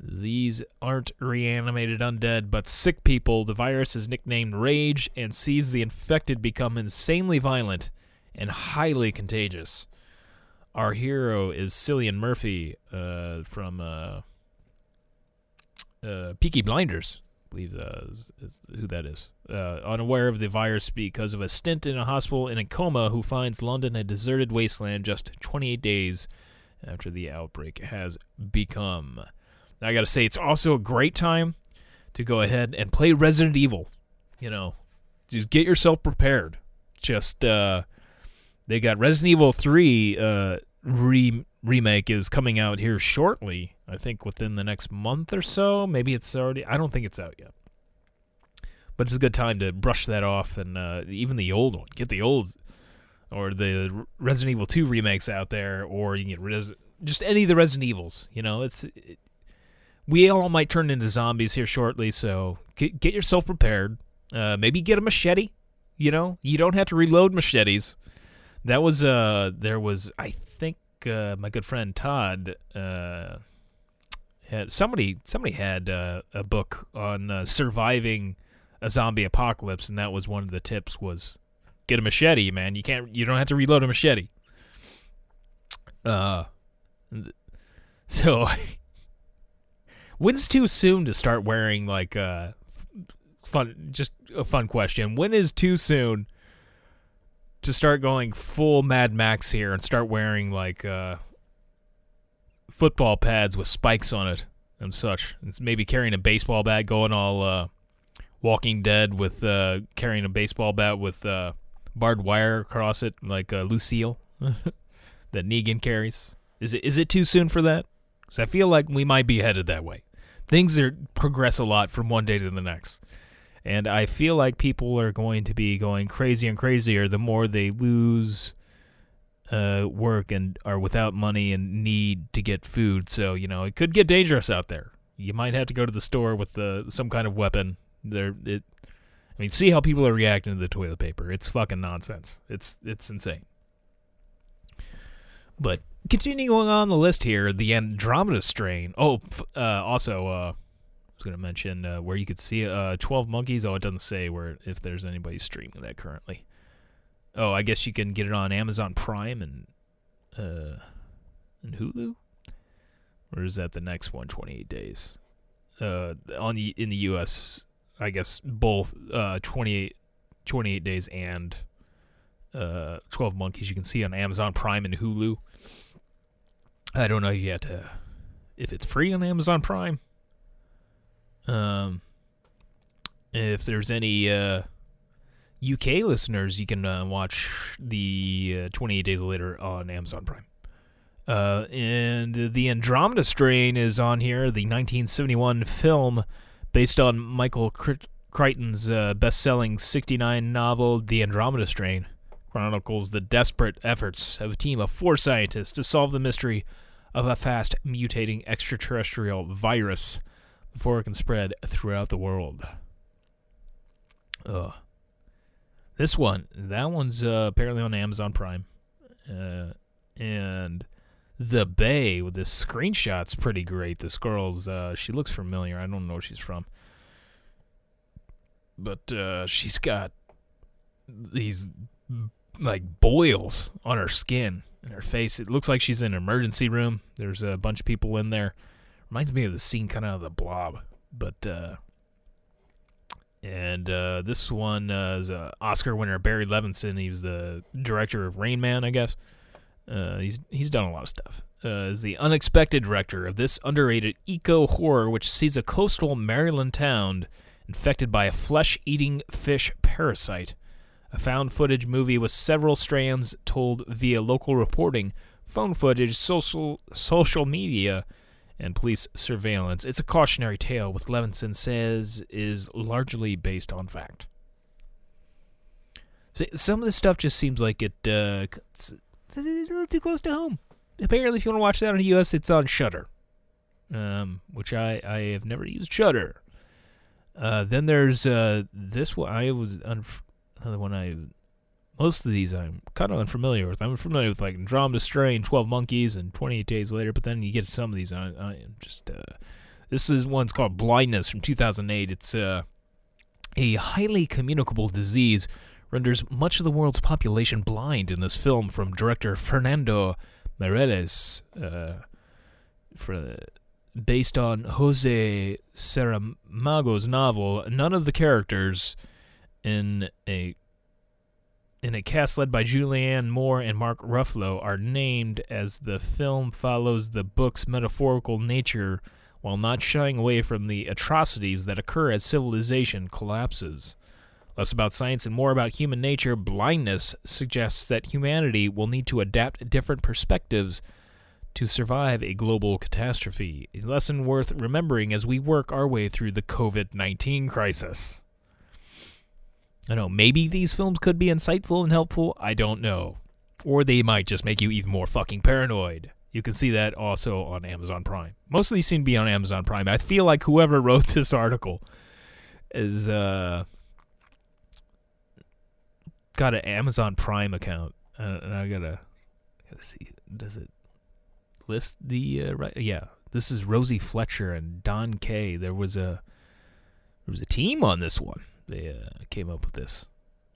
these aren't reanimated undead, but sick people. The virus is nicknamed Rage and sees the infected become insanely violent and highly contagious. Our hero is Cillian Murphy uh, from uh, uh, Peaky Blinders, believe uh, is, is who that is. Uh, unaware of the virus because of a stint in a hospital in a coma, who finds London a deserted wasteland just 28 days after the outbreak has become. Now, I got to say, it's also a great time to go ahead and play Resident Evil. You know, just get yourself prepared. Just uh, they got Resident Evil Three uh, re- remake is coming out here shortly. I think within the next month or so. Maybe it's already. I don't think it's out yet. But it's a good time to brush that off, and uh, even the old one. Get the old or the Resident Evil 2 remakes out there, or you can get Res- just any of the Resident Evils. You know, it's it, we all might turn into zombies here shortly, so get, get yourself prepared. Uh, maybe get a machete. You know, you don't have to reload machetes. That was uh, there was I think uh, my good friend Todd uh, had somebody somebody had uh, a book on uh, surviving a zombie apocalypse, and that was one of the tips was get a machete, man. You can't you don't have to reload a machete. Uh, *laughs* so *laughs* When's too soon to start wearing like uh fun just a fun question. When is too soon to start going full Mad Max here and start wearing like uh football pads with spikes on it and such. It's maybe carrying a baseball bat, going all uh, Walking Dead with uh, carrying a baseball bat with uh, barbed wire across it, like uh, Lucille *laughs* that Negan carries. Is it is it too soon for that? Because I feel like we might be headed that way. Things are progress a lot from one day to the next, and I feel like people are going to be going crazy and crazier the more they lose uh, work and are without money and need to get food. So you know it could get dangerous out there. You might have to go to the store with uh, some kind of weapon. There, it. I mean, see how people are reacting to the toilet paper. It's fucking nonsense. It's it's insane. But continuing on the list here, the Andromeda strain. Oh, uh, also, uh, was going to mention uh, where you could see uh, 12 Monkeys. Oh, it doesn't say where if there's anybody streaming that currently. Oh, I guess you can get it on Amazon Prime and uh, and Hulu. Or is that the next one? 28 days. Uh, on the in the U.S. I guess both uh 28, 28 days and uh 12 Monkeys you can see on Amazon Prime and Hulu. I don't know yet uh, if it's free on Amazon Prime. Um, if there's any uh, UK listeners, you can uh, watch the uh, 28 Days Later on Amazon Prime. Uh, and the Andromeda Strain is on here, the 1971 film based on Michael Crichton's uh, best-selling 69 novel, The Andromeda Strain chronicles the desperate efforts of a team of four scientists to solve the mystery of a fast mutating extraterrestrial virus before it can spread throughout the world. Ugh. This one, that one's uh, apparently on Amazon Prime. Uh, and the Bay with this screenshot's pretty great. This girl's, uh, she looks familiar. I don't know where she's from. But uh, she's got these like boils on her skin and her face. It looks like she's in an emergency room. There's a bunch of people in there. Reminds me of the scene kind of of the blob. But uh and uh this one uh, is a Oscar winner Barry Levinson. He was the director of Rain Man, I guess. Uh, he's he's done a lot of stuff. Uh, is the unexpected director of this underrated eco horror, which sees a coastal Maryland town infected by a flesh-eating fish parasite a found footage movie with several strands told via local reporting, phone footage, social social media, and police surveillance. It's a cautionary tale, which Levinson says is largely based on fact. So some of this stuff just seems like it uh, it's, it's a little too close to home. Apparently, if you want to watch that on the U.S., it's on Shudder, um, which I I have never used Shudder. Uh, then there's uh, this one. I was un- another one I most of these I'm kind of unfamiliar with. I'm familiar with like Andromeda Strain, Twelve Monkeys, and Twenty Eight Days Later. But then you get some of these, I, I am just. Uh, this is one's called Blindness from 2008. It's uh, a highly communicable disease renders much of the world's population blind. In this film from director Fernando Meirelles, uh, for based on Jose Saramago's novel, none of the characters in a in a cast led by Julianne Moore and Mark Ruffalo are named as the film follows the book's metaphorical nature while not shying away from the atrocities that occur as civilization collapses. Less about science and more about human nature, blindness suggests that humanity will need to adapt different perspectives to survive a global catastrophe, a lesson worth remembering as we work our way through the COVID 19 crisis. I know maybe these films could be insightful and helpful. I don't know. Or they might just make you even more fucking paranoid. You can see that also on Amazon Prime. Most of these seem to be on Amazon Prime. I feel like whoever *laughs* wrote this article is uh got an Amazon Prime account, uh, and I gotta gotta see. Does it list the uh, right? Yeah, this is Rosie Fletcher and Don Kaye. There was a there was a team on this one they uh, came up with this,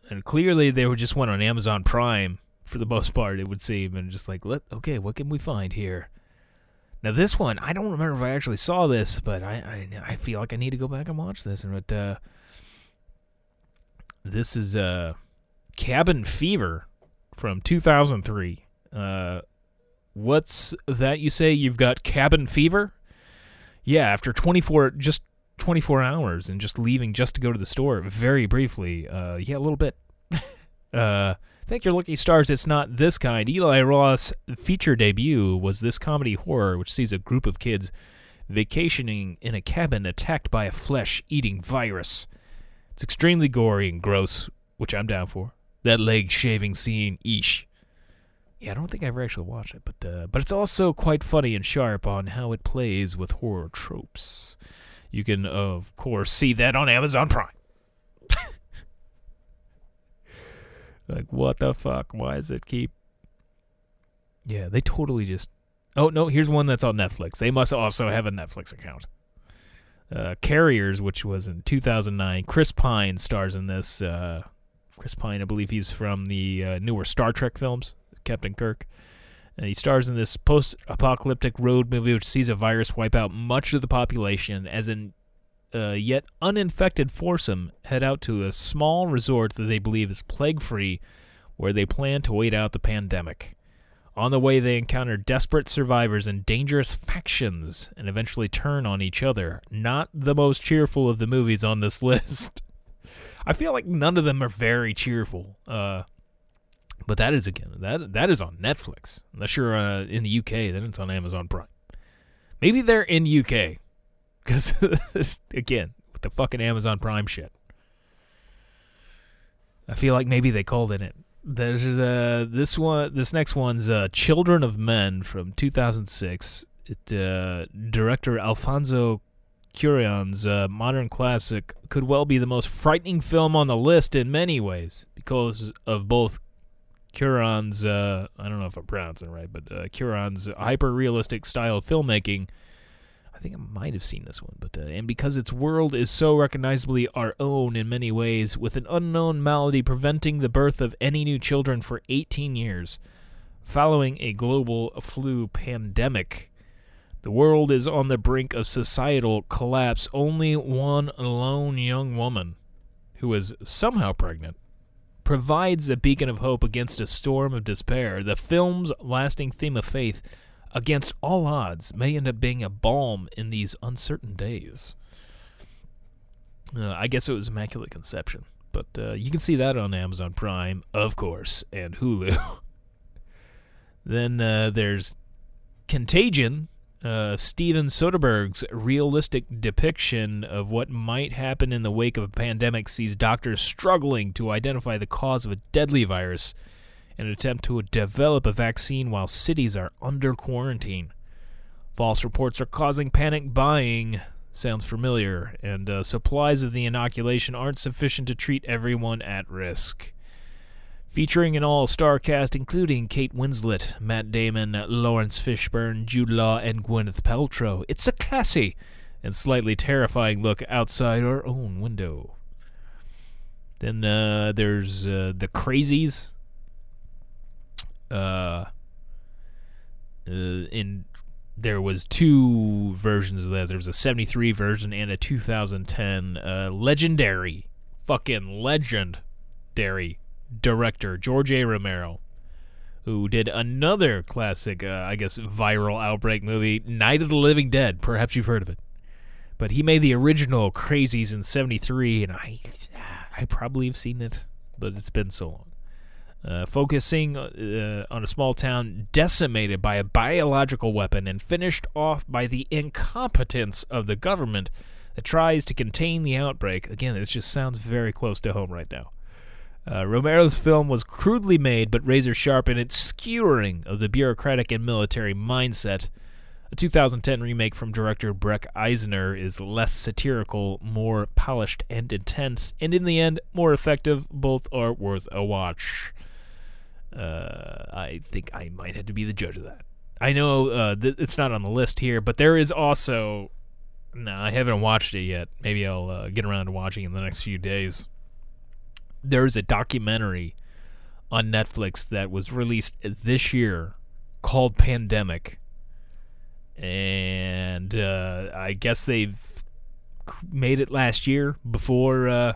and clearly they were just went on Amazon Prime for the most part. It would seem, and just like, let okay, what can we find here? Now this one, I don't remember if I actually saw this, but I I, I feel like I need to go back and watch this. And but uh, this is uh, Cabin Fever from 2003. Uh, What's that you say? You've got cabin fever? Yeah, after 24, just 24 hours and just leaving just to go to the store very briefly. Uh, yeah, a little bit. *laughs* uh, thank your lucky stars it's not this kind. Eli Roth's feature debut was this comedy horror, which sees a group of kids vacationing in a cabin attacked by a flesh eating virus. It's extremely gory and gross, which I'm down for. That leg shaving scene, eesh. Yeah, I don't think I ever actually watched it, but uh, but it's also quite funny and sharp on how it plays with horror tropes. You can, of course, see that on Amazon Prime. like, what the fuck? Why does it keep? Yeah, they totally just. Oh no, here's one that's on Netflix. They must also have a Netflix account. Uh, Carriers, which was in 2009. Chris Pine stars in this. Uh, Chris Pine, I believe he's from the uh, newer Star Trek films, Captain Kirk. And he stars in this post apocalyptic road movie which sees a virus wipe out much of the population as an uh, yet uninfected foursome head out to a small resort that they believe is plague free, where they plan to wait out the pandemic. On the way, they encounter desperate survivors and dangerous factions and eventually turn on each other. Not the most cheerful of the movies on this *laughs* list. I feel like none of them are very cheerful. Uh, but that is again that that is on Netflix. Unless you're uh, in the UK, then it's on Amazon Prime. Maybe they're in UK because *laughs* again with the fucking Amazon Prime shit. I feel like maybe they called it it. There's uh, this one. This next one's uh, "Children of Men" from 2006. It uh, director Alfonso Cuarón's uh, modern classic could well be the most frightening film on the list in many ways because of both Cuarón's uh, I don't know if I'm pronouncing it right, but uh, Cuarón's hyper realistic style of filmmaking. I think I might have seen this one, but uh, and because its world is so recognizably our own in many ways, with an unknown malady preventing the birth of any new children for 18 years, following a global flu pandemic. The world is on the brink of societal collapse. Only one lone young woman, who is somehow pregnant, provides a beacon of hope against a storm of despair. The film's lasting theme of faith against all odds may end up being a balm in these uncertain days. Uh, I guess it was Immaculate Conception, but uh, you can see that on Amazon Prime, of course, and Hulu. *laughs* then uh, there's Contagion, uh, Steven Soderbergh's realistic depiction of what might happen in the wake of a pandemic sees doctors struggling to identify the cause of a deadly virus in an attempt to develop a vaccine while cities are under quarantine. False reports are causing panic buying. Sounds familiar, and uh, supplies of the inoculation aren't sufficient to treat everyone at risk featuring an all star cast including Kate Winslet, Matt Damon, Laurence Fishburne, Jude Law, and Gwyneth Paltrow. It's a classy and slightly terrifying look outside our own window. Then uh, there's uh, The Crazies. Uh, uh, in there was two versions of that. There was a 73 version and a 2010 uh, legendary fucking legendary director George A. Romero, who did another classic, uh, I guess, viral outbreak movie, Night of the Living Dead. Perhaps you've heard of it. But he made the original Crazies in '73, and I, I probably have seen it, but it's been so long. Uh, focusing uh, on a small town decimated by a biological weapon and finished off by the incompetence of the government that tries to contain the outbreak. Again, it just sounds very close to home right now. Uh, Romero's film was crudely made but razor sharp in its skewering of the bureaucratic and military mindset. A 2010 remake from director Breck Eisner is less satirical, more polished and intense, and in the end, more effective. Both are worth a watch. Uh, I think I might have to be the judge of that. I know uh, th- it's not on the list here, but there is also. No, I haven't watched it yet. Maybe I'll uh, get around to watching in the next few days there's a documentary on Netflix that was released this year called Pandemic. And uh, I guess they've made it last year before uh,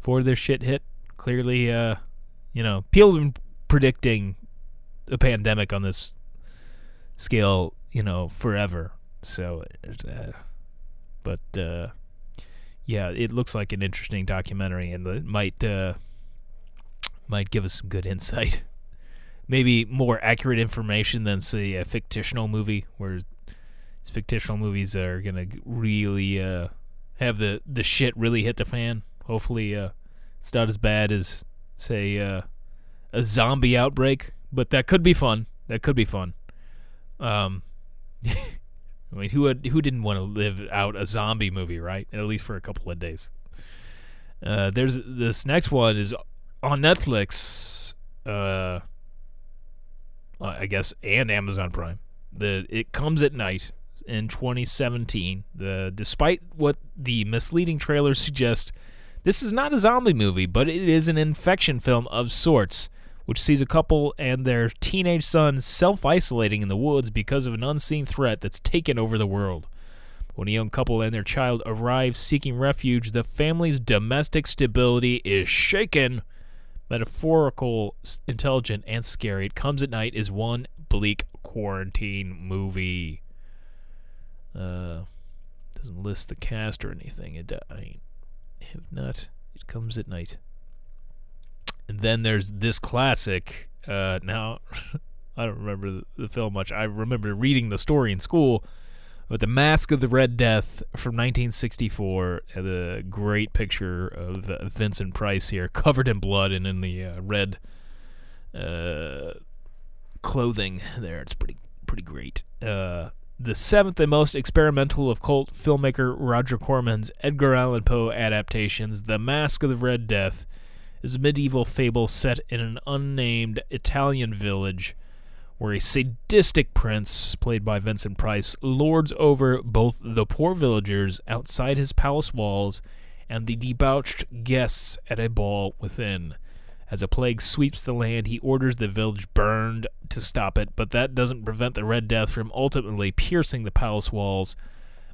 before their shit hit. Clearly, uh, you know, people have been predicting a pandemic on this scale, you know, forever. So, uh, but uh, yeah, it looks like an interesting documentary, and it might uh, might give us some good insight. *laughs* Maybe more accurate information than say a fictional movie, where fictional movies are gonna really uh, have the the shit really hit the fan. Hopefully, uh, it's not as bad as say uh, a zombie outbreak, but that could be fun. That could be fun. Um, *laughs* I mean, who had, who didn't want to live out a zombie movie, right? At least for a couple of days. Uh, there's this next one is on Netflix, uh, I guess, and Amazon Prime. The it comes at night in 2017. The despite what the misleading trailers suggest, this is not a zombie movie, but it is an infection film of sorts which sees a couple and their teenage son self isolating in the woods because of an unseen threat that's taken over the world. When a young couple and their child arrive seeking refuge, the family's domestic stability is shaken. Metaphorical, intelligent, and scary. It comes at night is one bleak quarantine movie. Uh, doesn't list the cast or anything. It, I mean, if not, it comes at night. Then there's this classic. Uh, now, *laughs* I don't remember the, the film much. I remember reading the story in school. But the Mask of the Red Death from 1964, uh, the great picture of uh, Vincent Price here, covered in blood and in the uh, red uh, clothing. There, it's pretty pretty great. Uh, the seventh and most experimental of cult filmmaker Roger Corman's Edgar Allan Poe adaptations, The Mask of the Red Death, is a medieval fable set in an unnamed Italian village where a sadistic prince, played by Vincent Price, lords over both the poor villagers outside his palace walls and the debauched guests at a ball within. As a plague sweeps the land, he orders the village burned to stop it, but that doesn't prevent the Red Death from ultimately piercing the palace walls.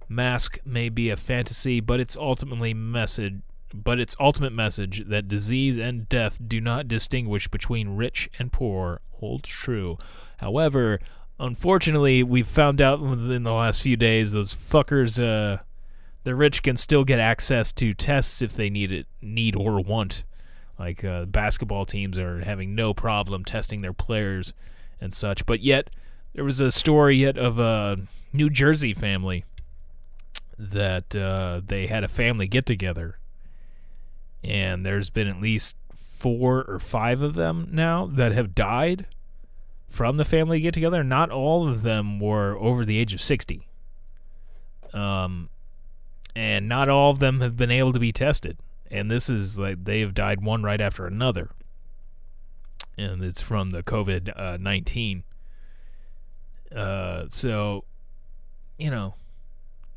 Mask may be a fantasy, but its ultimately message but its ultimate message that disease and death do not distinguish between rich and poor holds true. However, unfortunately, we've found out within the last few days those fuckers, uh, the rich can still get access to tests if they need it, need or want. Like uh, basketball teams are having no problem testing their players and such. But yet, there was a story yet of a New Jersey family that uh, they had a family get together and there's been at least four or five of them now that have died from the family get together. Not all of them were over the age of 60. Um, and not all of them have been able to be tested. And this is like they have died one right after another. And it's from the COVID uh, 19. Uh, so, you know,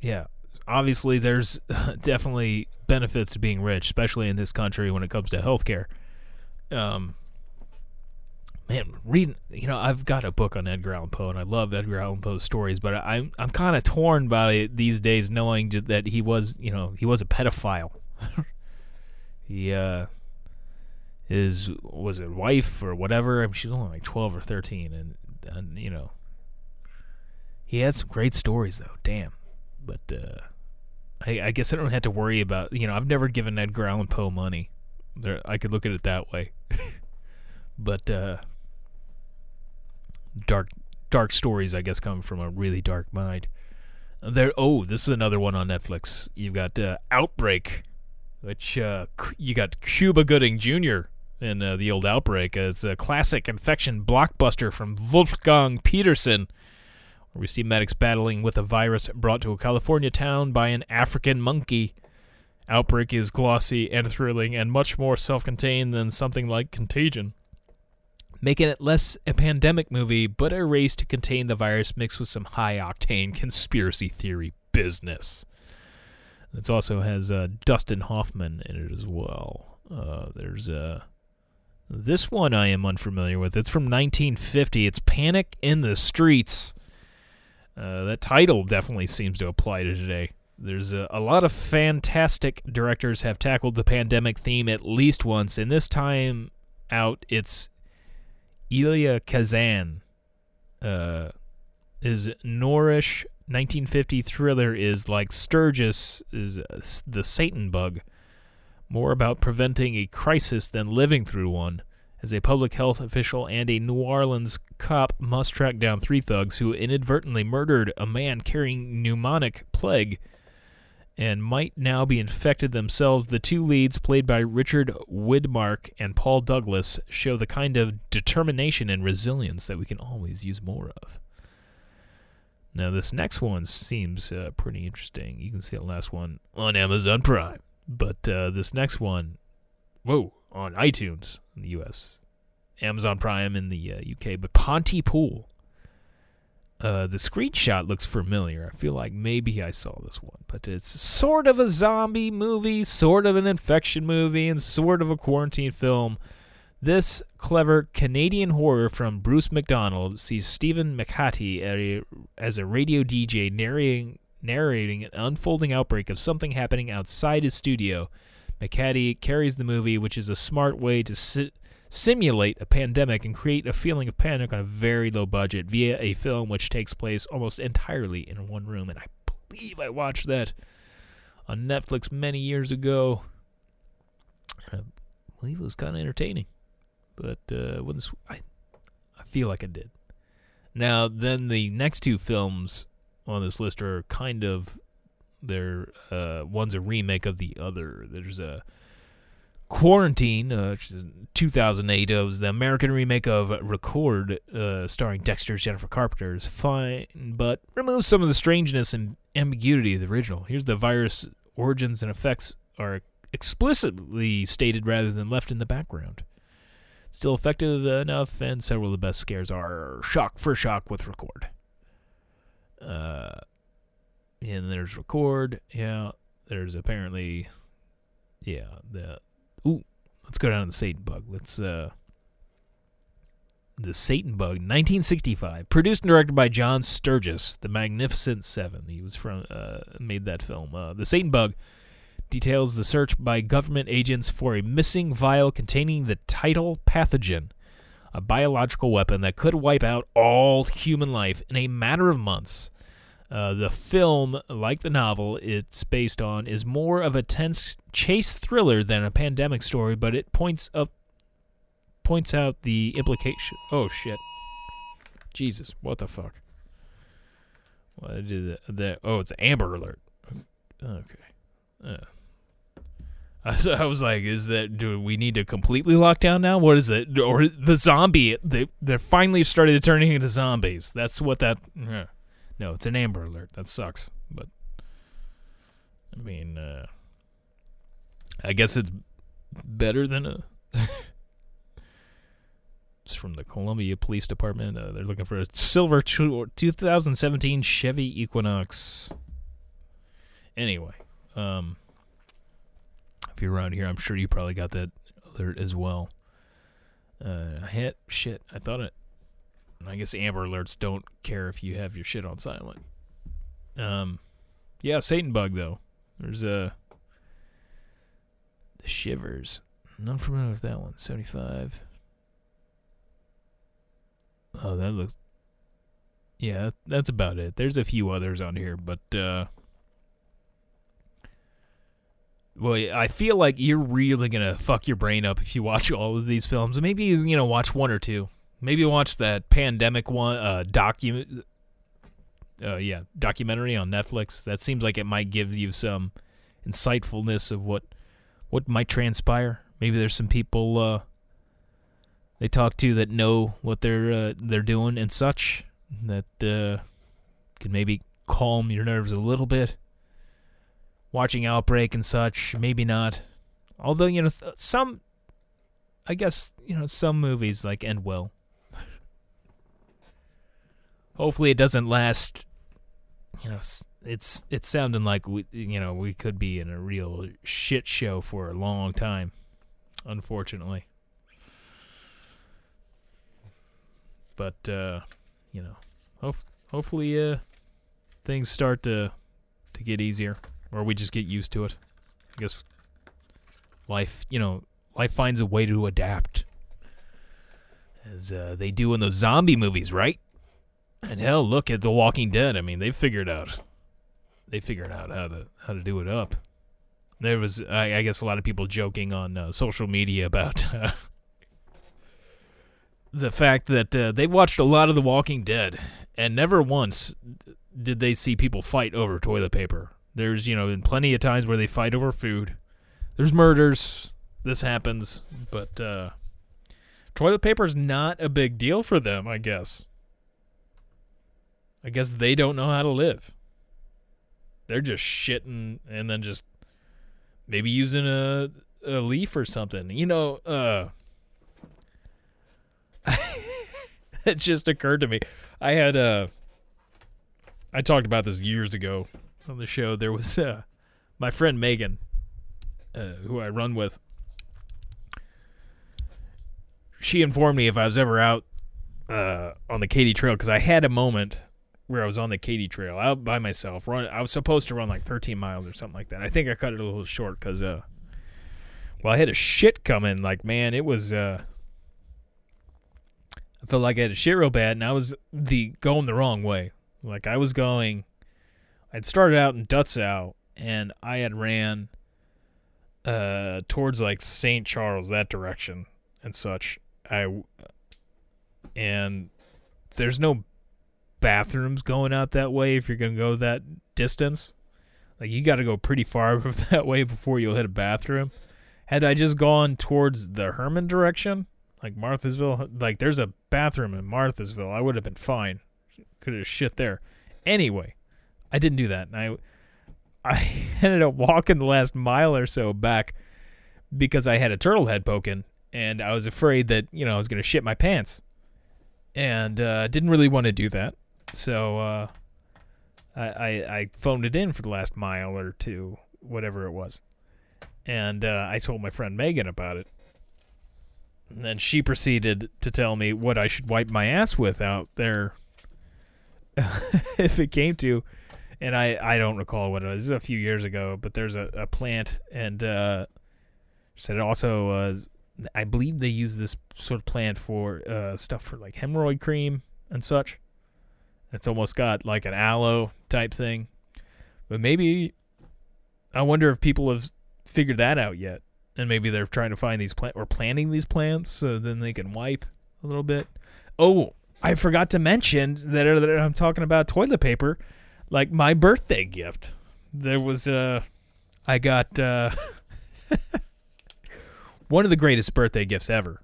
yeah, obviously there's *laughs* definitely benefits to being rich, especially in this country when it comes to healthcare. Um, man, reading, you know, I've got a book on Edgar Allan Poe, and I love Edgar Allan Poe's stories, but I'm I'm kind of torn by it these days, knowing that he was, you know, he was a pedophile. *laughs* he uh, his was it wife or whatever? I mean, she's only like twelve or thirteen, and and you know, he had some great stories though. Damn, but uh I, I guess I don't have to worry about you know I've never given Edgar Allan Poe money. There, I could look at it that way. *laughs* but uh, dark dark stories, I guess, come from a really dark mind. There. Oh, this is another one on Netflix. You've got uh, Outbreak, which uh, you got Cuba Gooding Jr. in uh, the old Outbreak. It's a classic infection blockbuster from Wolfgang Petersen where we see medics battling with a virus brought to a California town by an African monkey. Outbreak is glossy and thrilling and much more self contained than something like Contagion, making it less a pandemic movie but a race to contain the virus mixed with some high octane conspiracy theory business. It also has uh, Dustin Hoffman in it as well. Uh, there's uh, this one I am unfamiliar with. It's from 1950. It's Panic in the Streets. Uh, that title definitely seems to apply to today. There's a, a, lot of fantastic directors have tackled the pandemic theme at least once, and this time out, it's Elia Kazan. Uh, His Norrish 1950 thriller is like Sturges is uh, the Satan bug, more about preventing a crisis than living through one. As a public health official and a New Orleans cop must track down three thugs who inadvertently murdered a man carrying pneumonic plague and might now be infected themselves. The two leads, played by Richard Widmark and Paul Douglas, show the kind of determination and resilience that we can always use more of. Now, this next one seems uh, pretty interesting. You can see the last one on Amazon Prime. But uh, this next one, whoa, on iTunes in the US, Amazon Prime in the uh, UK, but Pontypool. Uh, the screenshot looks familiar. I feel like maybe I saw this one, but it's sort of a zombie movie, sort of an infection movie, and sort of a quarantine film. This clever Canadian horror from Bruce McDonald sees Stephen McHattie as a radio DJ narrating narrating an unfolding outbreak of something happening outside his studio. McHattie carries the movie, which is a smart way to si- simulate a pandemic and create a feeling of panic on a very low budget via a film which takes place almost entirely in one room. And I believe I watched that on Netflix many years ago. I believe it was kind of entertaining, but uh, wasn't s- I? I feel like I did. Now, then the next two films on this list are kind of they're uh, one's a remake of the other. There's a Quarantine, uh, which is 2008, uh, was the American remake of Record, uh, starring Dexter's Jennifer Carpenter. is fine, but removes some of the strangeness and ambiguity of the original. Here's the virus origins and effects are explicitly stated rather than left in the background. Still effective enough, and several of the best scares are shock for shock with Record. Uh, and there's Record. Yeah, there's apparently, yeah, the Ooh, let's go down to the Satan Bug. Let's uh the Satan Bug, 1965, produced and directed by John Sturges, The Magnificent Seven. He was from uh, made that film. Uh, the Satan Bug details the search by government agents for a missing vial containing the title pathogen, a biological weapon that could wipe out all human life in a matter of months. Uh, the film, like the novel it's based on, is more of a tense chase thriller than a pandemic story, but it points up points out the implication. Oh shit! Jesus, what the fuck? What did that? oh, it's Amber Alert. Okay. Uh. *laughs* I was like, is that do we need to completely lock down now? What is it? Or the zombie? They they finally started turning into zombies. That's what that. yeah. No, it's an Amber Alert. That sucks. But I mean, uh, I guess it's better than a. *laughs* it's from the Columbia Police Department. Uh, they're looking for a silver tw- 2017 Chevy Equinox. Anyway, um, if you're around here, I'm sure you probably got that alert as well. Uh, hit shit. I thought it. I guess Amber Alerts don't care if you have your shit on silent. Um, yeah, Satan Bug though. There's a the Shivers. Not familiar with that one. Seventy-five. Oh, that looks. Yeah, that's about it. There's a few others on here, but uh well, I feel like you're really gonna fuck your brain up if you watch all of these films. Maybe you know watch one or two. Maybe watch that pandemic one, uh, docu, uh, yeah, documentary on Netflix. That seems like it might give you some insightfulness of what what might transpire. Maybe there's some people uh, they talk to that know what they're uh, they're doing and such that uh, can maybe calm your nerves a little bit. Watching Outbreak and such, maybe not. Although you know some, I guess you know some movies like end well. Hopefully, it doesn't last. You know, it's it's sounding like we you know we could be in a real shit show for a long time. Unfortunately, but uh, you know, hof- hopefully uh, things start to to get easier, or we just get used to it. I guess life, you know, life finds a way to adapt, as uh, they do in those zombie movies, right? And hell, look at The Walking Dead. I mean, they figured out they figured out how to how to do it up. There was, I, I guess, a lot of people joking on uh, social media about uh, the fact that uh, they watched a lot of The Walking Dead, and never once did they see people fight over toilet paper. There's, you know, been plenty of times where they fight over food. There's murders. This happens, but uh, toilet paper is not a big deal for them. I guess. I guess they don't know how to live. They're just shitting and then just maybe using a a leaf or something. You know, uh *laughs* it just occurred to me. I had uh I talked about this years ago on the show. There was uh my friend Megan uh, who I run with. She informed me if I was ever out uh, on the Katy Trail because I had a moment where I was on the Katy Trail out by myself. Run. I was supposed to run like 13 miles or something like that. I think I cut it a little short because, uh, well, I had a shit coming. Like, man, it was. Uh, I felt like I had a shit real bad, and I was the going the wrong way. Like I was going. I'd started out in Dutzow, and I had ran uh, towards like St. Charles that direction and such. I and there's no bathrooms going out that way if you're going to go that distance. Like you got to go pretty far *laughs* that way before you'll hit a bathroom. Had I just gone towards the Hermann direction, like Marthasville, like there's a bathroom in Marthasville, I would have been fine. Could have shit there. Anyway, I didn't do that, and I *laughs* I ended up walking the last mile or so back because I had a turtle head poking, and I was afraid that you know I was gonna shit my pants, and uh, didn't really want to do that. So uh, I, I I phoned it in for the last mile or two, whatever it was, and uh, I told my friend Megan about it. And then she proceeded to tell me what I should wipe my ass with out there *laughs* if it came to and I, I don't recall what it was. This is a few years ago, but there's a, a plant, and uh, said it also uh, I believe they use this sort of plant for uh, stuff for like hemorrhoid cream and such. It's almost got like an aloe type thing, but maybe I wonder if people have figured that out yet, and maybe they're trying to find these plant or planting these plants so then they can wipe a little bit. Oh, I forgot to mention that, that I'm talking about toilet paper like my birthday gift. There was uh I got uh *laughs* one of the greatest birthday gifts ever.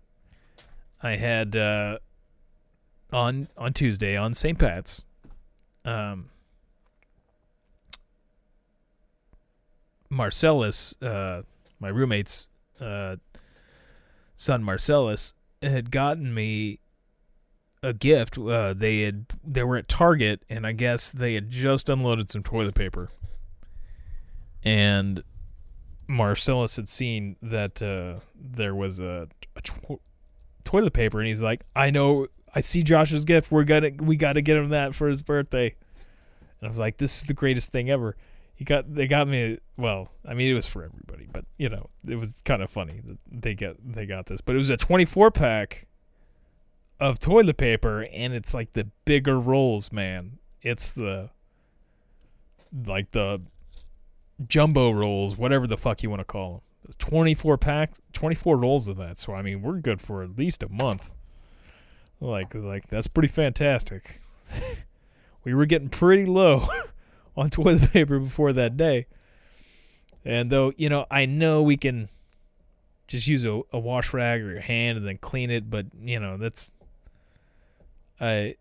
I had uh on on Tuesday on St. Pat's um Marcellus uh my roommate's uh son Marcellus had gotten me a gift. Uh, they had they were at Target, and I guess they had just unloaded some toilet paper, and Marcellus had seen that uh, there was a, a to- toilet paper, and he's like, "I know, I see Josh's gift. We're gonna we got to get him that for his birthday." And I was like, "This is the greatest thing ever." He got they got me. Well, I mean, it was for everybody, but you know, it was kind of funny that they get they got this. But it was a 24 pack of toilet paper and it's like the bigger rolls, man. It's the like the jumbo rolls, whatever the fuck you want to call them. 24 packs, 24 rolls of that. So I mean, we're good for at least a month. Like like that's pretty fantastic. we were getting pretty low *laughs* on toilet paper before that day. And though, you know, I know we can just use a, a wash rag or your hand and then clean it, but you know, that's I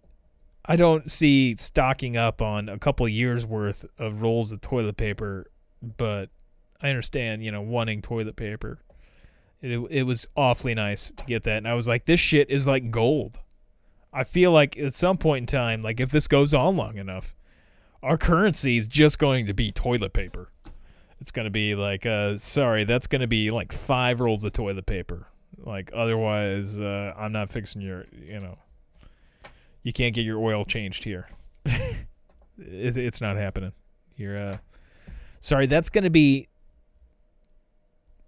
I don't see stocking up on a couple years worth of rolls of toilet paper, but I understand, you know, wanting toilet paper. It it was awfully nice to get that, and I was like, this shit is like gold. I feel like at some point in time, like if this goes on long enough, our currency is just going to be toilet paper. It's going to be like, uh, sorry, that's going to be like five rolls of toilet paper. Like otherwise, uh, I'm not fixing your, you know, you can't get your oil changed here. *laughs* it's, it's not happening. You're uh sorry, that's going to be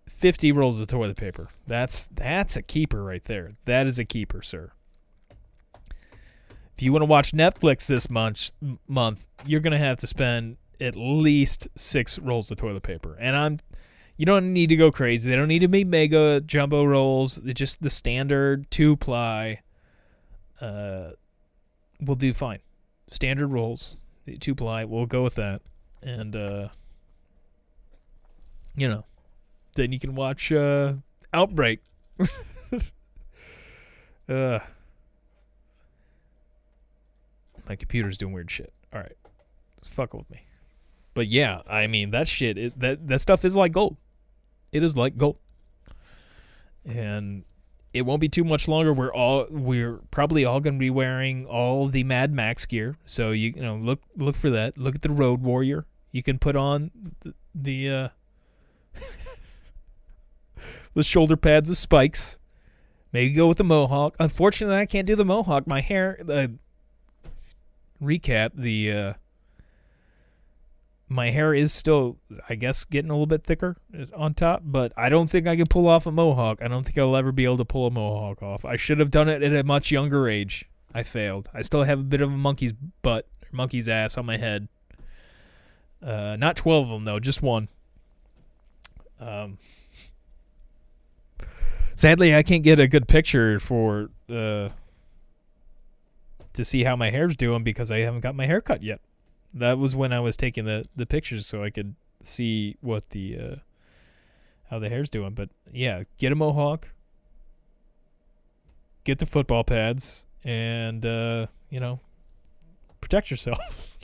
50 rolls of toilet paper. That's that's a keeper right there. That is a keeper, sir. If you want to watch Netflix this month, month, you're gonna have to spend at least six rolls of toilet paper. And I'm, you don't need to go crazy. They don't need to be mega jumbo rolls. They're just the standard two ply. Uh, will do fine. Standard rolls, two ply. We'll go with that. And uh, you know, then you can watch uh, Outbreak. *laughs* uh, my computer's doing weird shit. All right, it's fucking with me. But yeah, I mean that shit. It, that that stuff is like gold. It is like gold. And it won't be too much longer. We're all we're probably all going to be wearing all the Mad Max gear. So you you know look look for that. Look at the Road Warrior. You can put on the, the uh, *laughs* the shoulder pads, of spikes. Maybe go with the mohawk. Unfortunately, I can't do the mohawk. My hair. Recap: the uh, my hair is still, I guess, getting a little bit thicker on top, but I don't think I can pull off a mohawk. I don't think I'll ever be able to pull a mohawk off. I should have done it at a much younger age. I failed. I still have a bit of a monkey's butt, monkey's ass on my head. Uh, not twelve of them though, just one. Um, sadly, I can't get a good picture for uh, to see how my hair's doing because I haven't got my hair cut yet. That was when I was taking the the pictures so I could see what the uh, how the hair's doing. But yeah, get a mohawk, get the football pads, and uh, you know, protect yourself.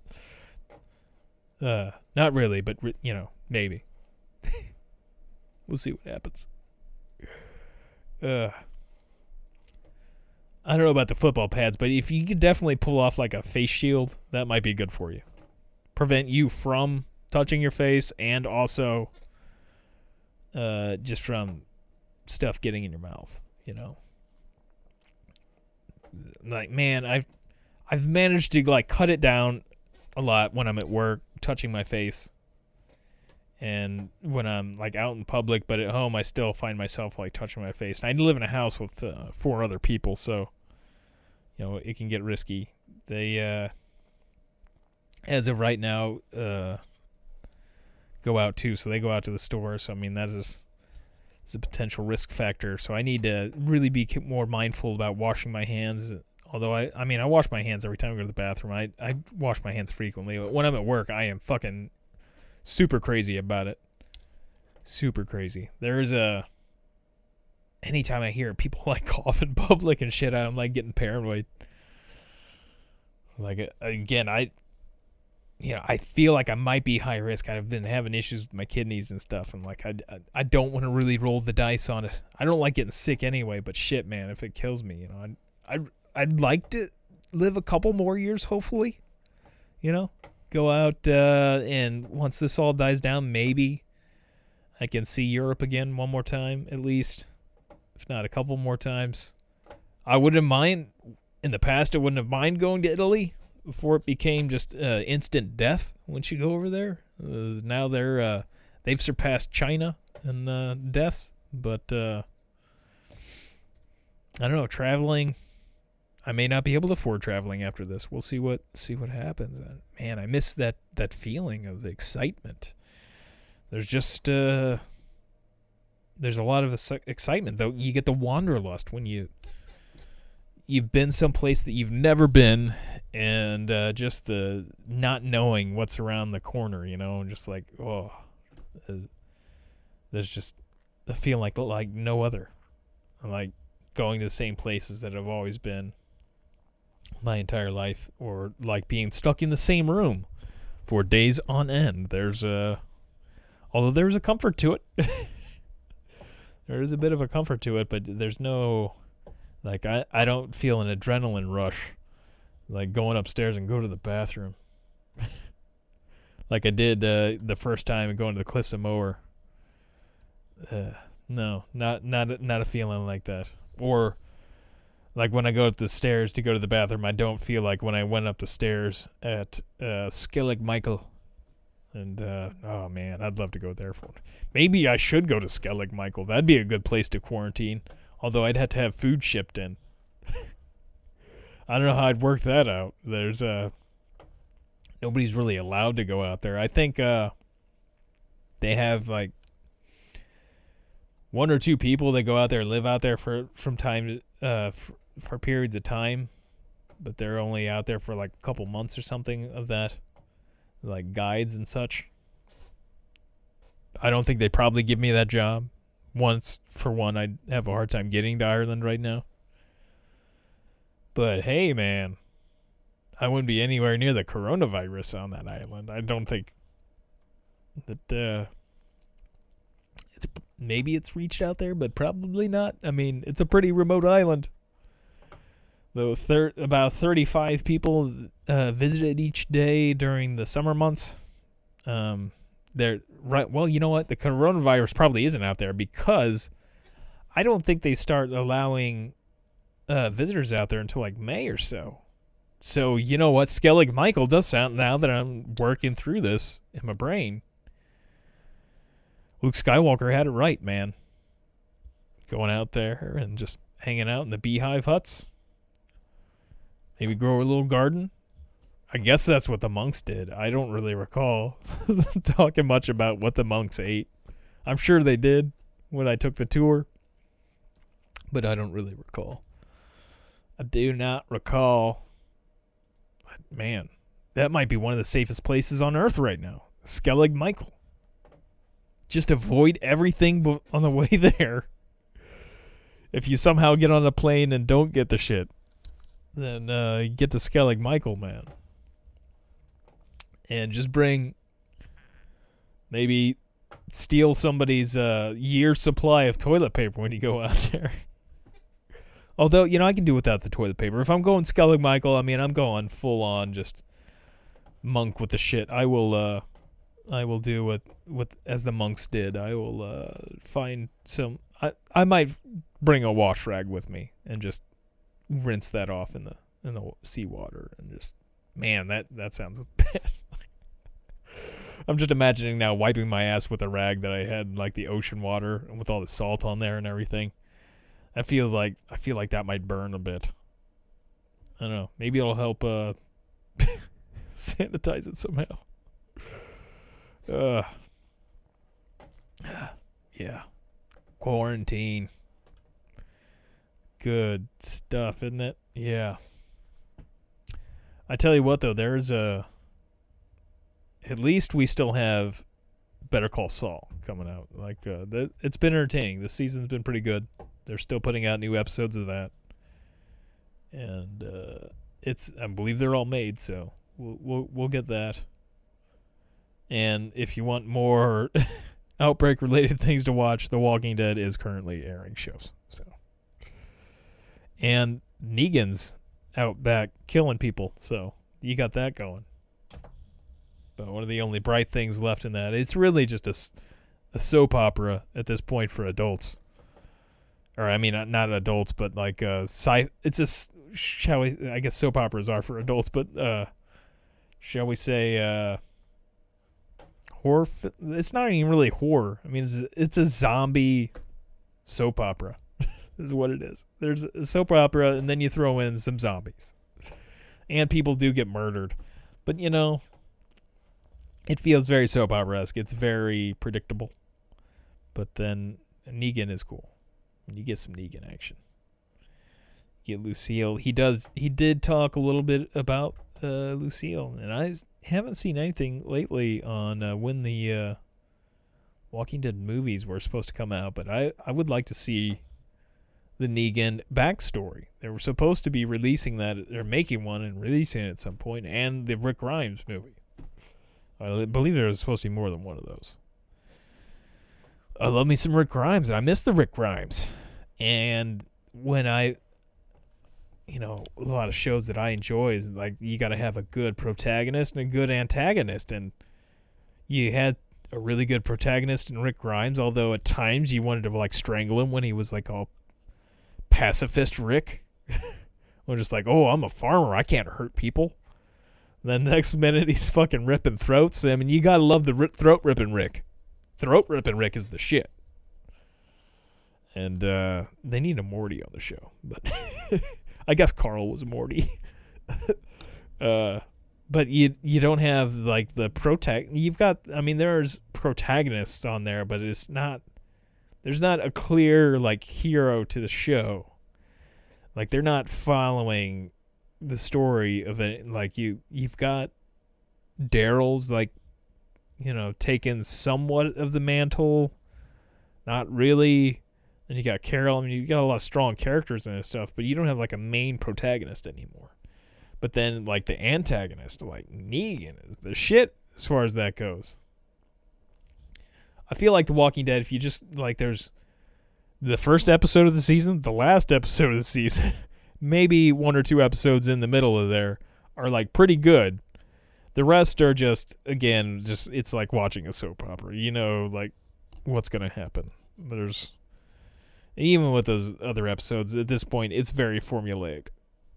*laughs* uh, not really, but re- you know, maybe. *laughs* we'll see what happens. Uh, I don't know about the football pads, but if you could definitely pull off like a face shield, that might be good for you. Prevent you from touching your face and also uh, just from stuff getting in your mouth, you know. Like man, I've I've managed to like cut it down a lot when I'm at work, touching my face. And when I'm like out in public, but at home, I still find myself like touching my face. And I live in a house with uh, four other people, so you know it can get risky. They, uh, as of right now, uh, go out too. So they go out to the store. So I mean that is is a potential risk factor. So I need to really be more mindful about washing my hands. Although I, I mean, I wash my hands every time I go to the bathroom. I, I wash my hands frequently. But when I'm at work, I am fucking super crazy about it. Super crazy. There's a anytime I hear people *laughs* like cough in public and shit, I'm like getting paranoid. Like again, I you know, I feel like I might be high risk. I've been having issues with my kidneys and stuff. and like, I, I don't want to really roll the dice on it. I don't like getting sick anyway, but shit, man, if it kills me, you know, I'd, I'd, I'd like to live a couple more years, hopefully, you know, go out, uh, and once this all dies down, maybe I can see Europe again one more time, at least, if not a couple more times. I wouldn't mind, in the past, I wouldn't have mind going to Italy before it became just uh, instant death once you go over there. Uh, now they're uh, they've surpassed China in uh, deaths, but uh, I don't know. Traveling, I may not be able to afford traveling after this. We'll see what see what happens. man, I miss that that feeling of excitement. There's just uh, there's a lot of excitement though. You get the wanderlust when you you've been someplace that you've never been and uh, just the not knowing what's around the corner you know and just like oh uh, there's just a feeling like like no other like going to the same places that I've always been my entire life or like being stuck in the same room for days on end there's a although there's a comfort to it *laughs* there is a bit of a comfort to it but there's no like I, I don't feel an adrenaline rush like going upstairs and go to the bathroom. *laughs* like I did uh, the first time going to the Cliffs of Moher. Uh, no, not not not a feeling like that. Or like when I go up the stairs to go to the bathroom, I don't feel like when I went up the stairs at uh, Skellig Michael. And uh, oh man, I'd love to go there for. Maybe I should go to Skellig Michael. That'd be a good place to quarantine. Although I'd have to have food shipped in. *laughs* I don't know how I'd work that out. There's uh nobody's really allowed to go out there. I think uh they have like one or two people that go out there live out there for from time to, uh for periods of time, but they're only out there for like a couple months or something of that, like guides and such. I don't think they'd probably give me that job. Once for one, I'd have a hard time getting to Ireland right now. But hey, man, I wouldn't be anywhere near the coronavirus on that island. I don't think that uh it's maybe it's reached out there, but probably not. I mean, it's a pretty remote island. Though thir- about 35 people uh, visited each day during the summer months. Um, they're right. Well, you know what? The coronavirus probably isn't out there because I don't think they start allowing uh, visitors out there until like May or so. So you know what? Skellig Michael does sound now that I'm working through this in my brain. Luke Skywalker had it right, man. Going out there and just hanging out in the beehive huts. Maybe grow a little garden. I guess that's what the monks did. I don't really recall *laughs* talking much about what the monks ate. I'm sure they did when I took the tour, but I don't really recall. I do not recall. Man, that might be one of the safest places on earth right now. Skellig Michael. Just avoid everything on the *laughs* way there. If you somehow get on a plane and don't get the shit, then uh, get to Skellig Michael, man. And just bring maybe steal somebody's uh, year supply of toilet paper when you go out *laughs* there. Although, you know, I can do without the toilet paper. If I'm going Skellig Michael, I mean, I'm going full on just monk with the shit. I will uh I will do what what as the monks did. I will uh find some I I might bring a wash rag with me and just rinse that off in the in the seawater and just man, that that sounds *laughs* bad. I'm just imagining now wiping my ass with a rag that I had like the ocean water and with all the salt on there and everything. That feels like I feel like that might burn a bit. I don't know. Maybe it'll help uh *laughs* sanitize it somehow. Uh *sighs* yeah. Quarantine. Good stuff, isn't it? Yeah. I tell you what though, there's a at least we still have Better Call Saul coming out. Like uh, the, it's been entertaining. The season's been pretty good. They're still putting out new episodes of that, and uh, it's I believe they're all made. So we'll we'll, we'll get that. And if you want more *laughs* outbreak related *laughs* things to watch, The Walking Dead is currently airing shows. So and Negan's out back killing people. So you got that going. But one of the only bright things left in that, it's really just a soap opera at this point for adults. Or I mean, not- adults, but like uh, sci. It's a shall we? I guess soap operas are for adults, but uh, shall we say uh, horror? It's not even really horror. I mean, it's it's a zombie soap opera. Is what it is. There's a soap opera, and then you throw in some zombies, and people do get murdered. But you know, it feels very soap opera esque. It's very predictable. But then Negan is cool. You get some Negan action. Get Lucille. He does. He did talk a little bit about uh, Lucille, and I haven't seen anything lately on uh, when the uh, Walking Dead movies were supposed to come out. But I I would like to see the Negan backstory. They were supposed to be releasing that. They're making one and releasing it at some point, and the Rick Grimes movie. I believe there was supposed to be more than one of those. I love me some Rick Grimes. And I miss the Rick Grimes. And when I, you know, a lot of shows that I enjoy is like you got to have a good protagonist and a good antagonist. And you had a really good protagonist in Rick Grimes, although at times you wanted to like strangle him when he was like all pacifist Rick. *laughs* or just like, oh, I'm a farmer. I can't hurt people. Then next minute he's fucking ripping throats. I mean, you gotta love the throat ripping Rick. Throat ripping Rick is the shit. And uh, they need a Morty on the show, but *laughs* I guess Carl was Morty. *laughs* uh, but you you don't have like the protag. You've got. I mean, there's protagonists on there, but it's not. There's not a clear like hero to the show. Like they're not following the story of it. Like you, you've got Daryl's like, you know, taken somewhat of the mantle. Not really. And you got Carol. I mean, you got a lot of strong characters in this stuff, but you don't have like a main protagonist anymore. But then, like the antagonist, like Negan, the shit as far as that goes. I feel like The Walking Dead. If you just like, there's the first episode of the season, the last *laughs* episode of the season, maybe one or two episodes in the middle of there are like pretty good. The rest are just again, just it's like watching a soap opera. You know, like what's gonna happen. There's even with those other episodes at this point, it's very formulaic.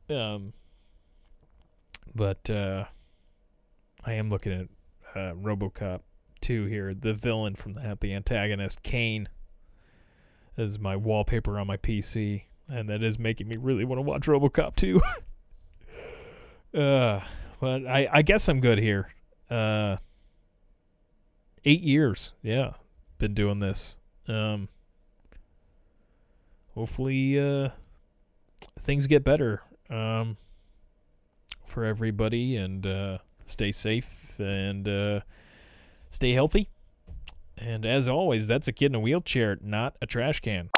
Um, but uh, I am looking at uh, RoboCop 2 here. The villain from that, the antagonist, Cain, is my wallpaper on my PC, and that is making me really want to watch RoboCop 2. *laughs* uh, but I, I guess I'm good here. Uh, eight years, yeah, been doing this. Um, hopefully, uh, things get better. Um, for everybody and uh, stay safe and uh, stay healthy. And as always, that's a kid in a wheelchair, not a trash can.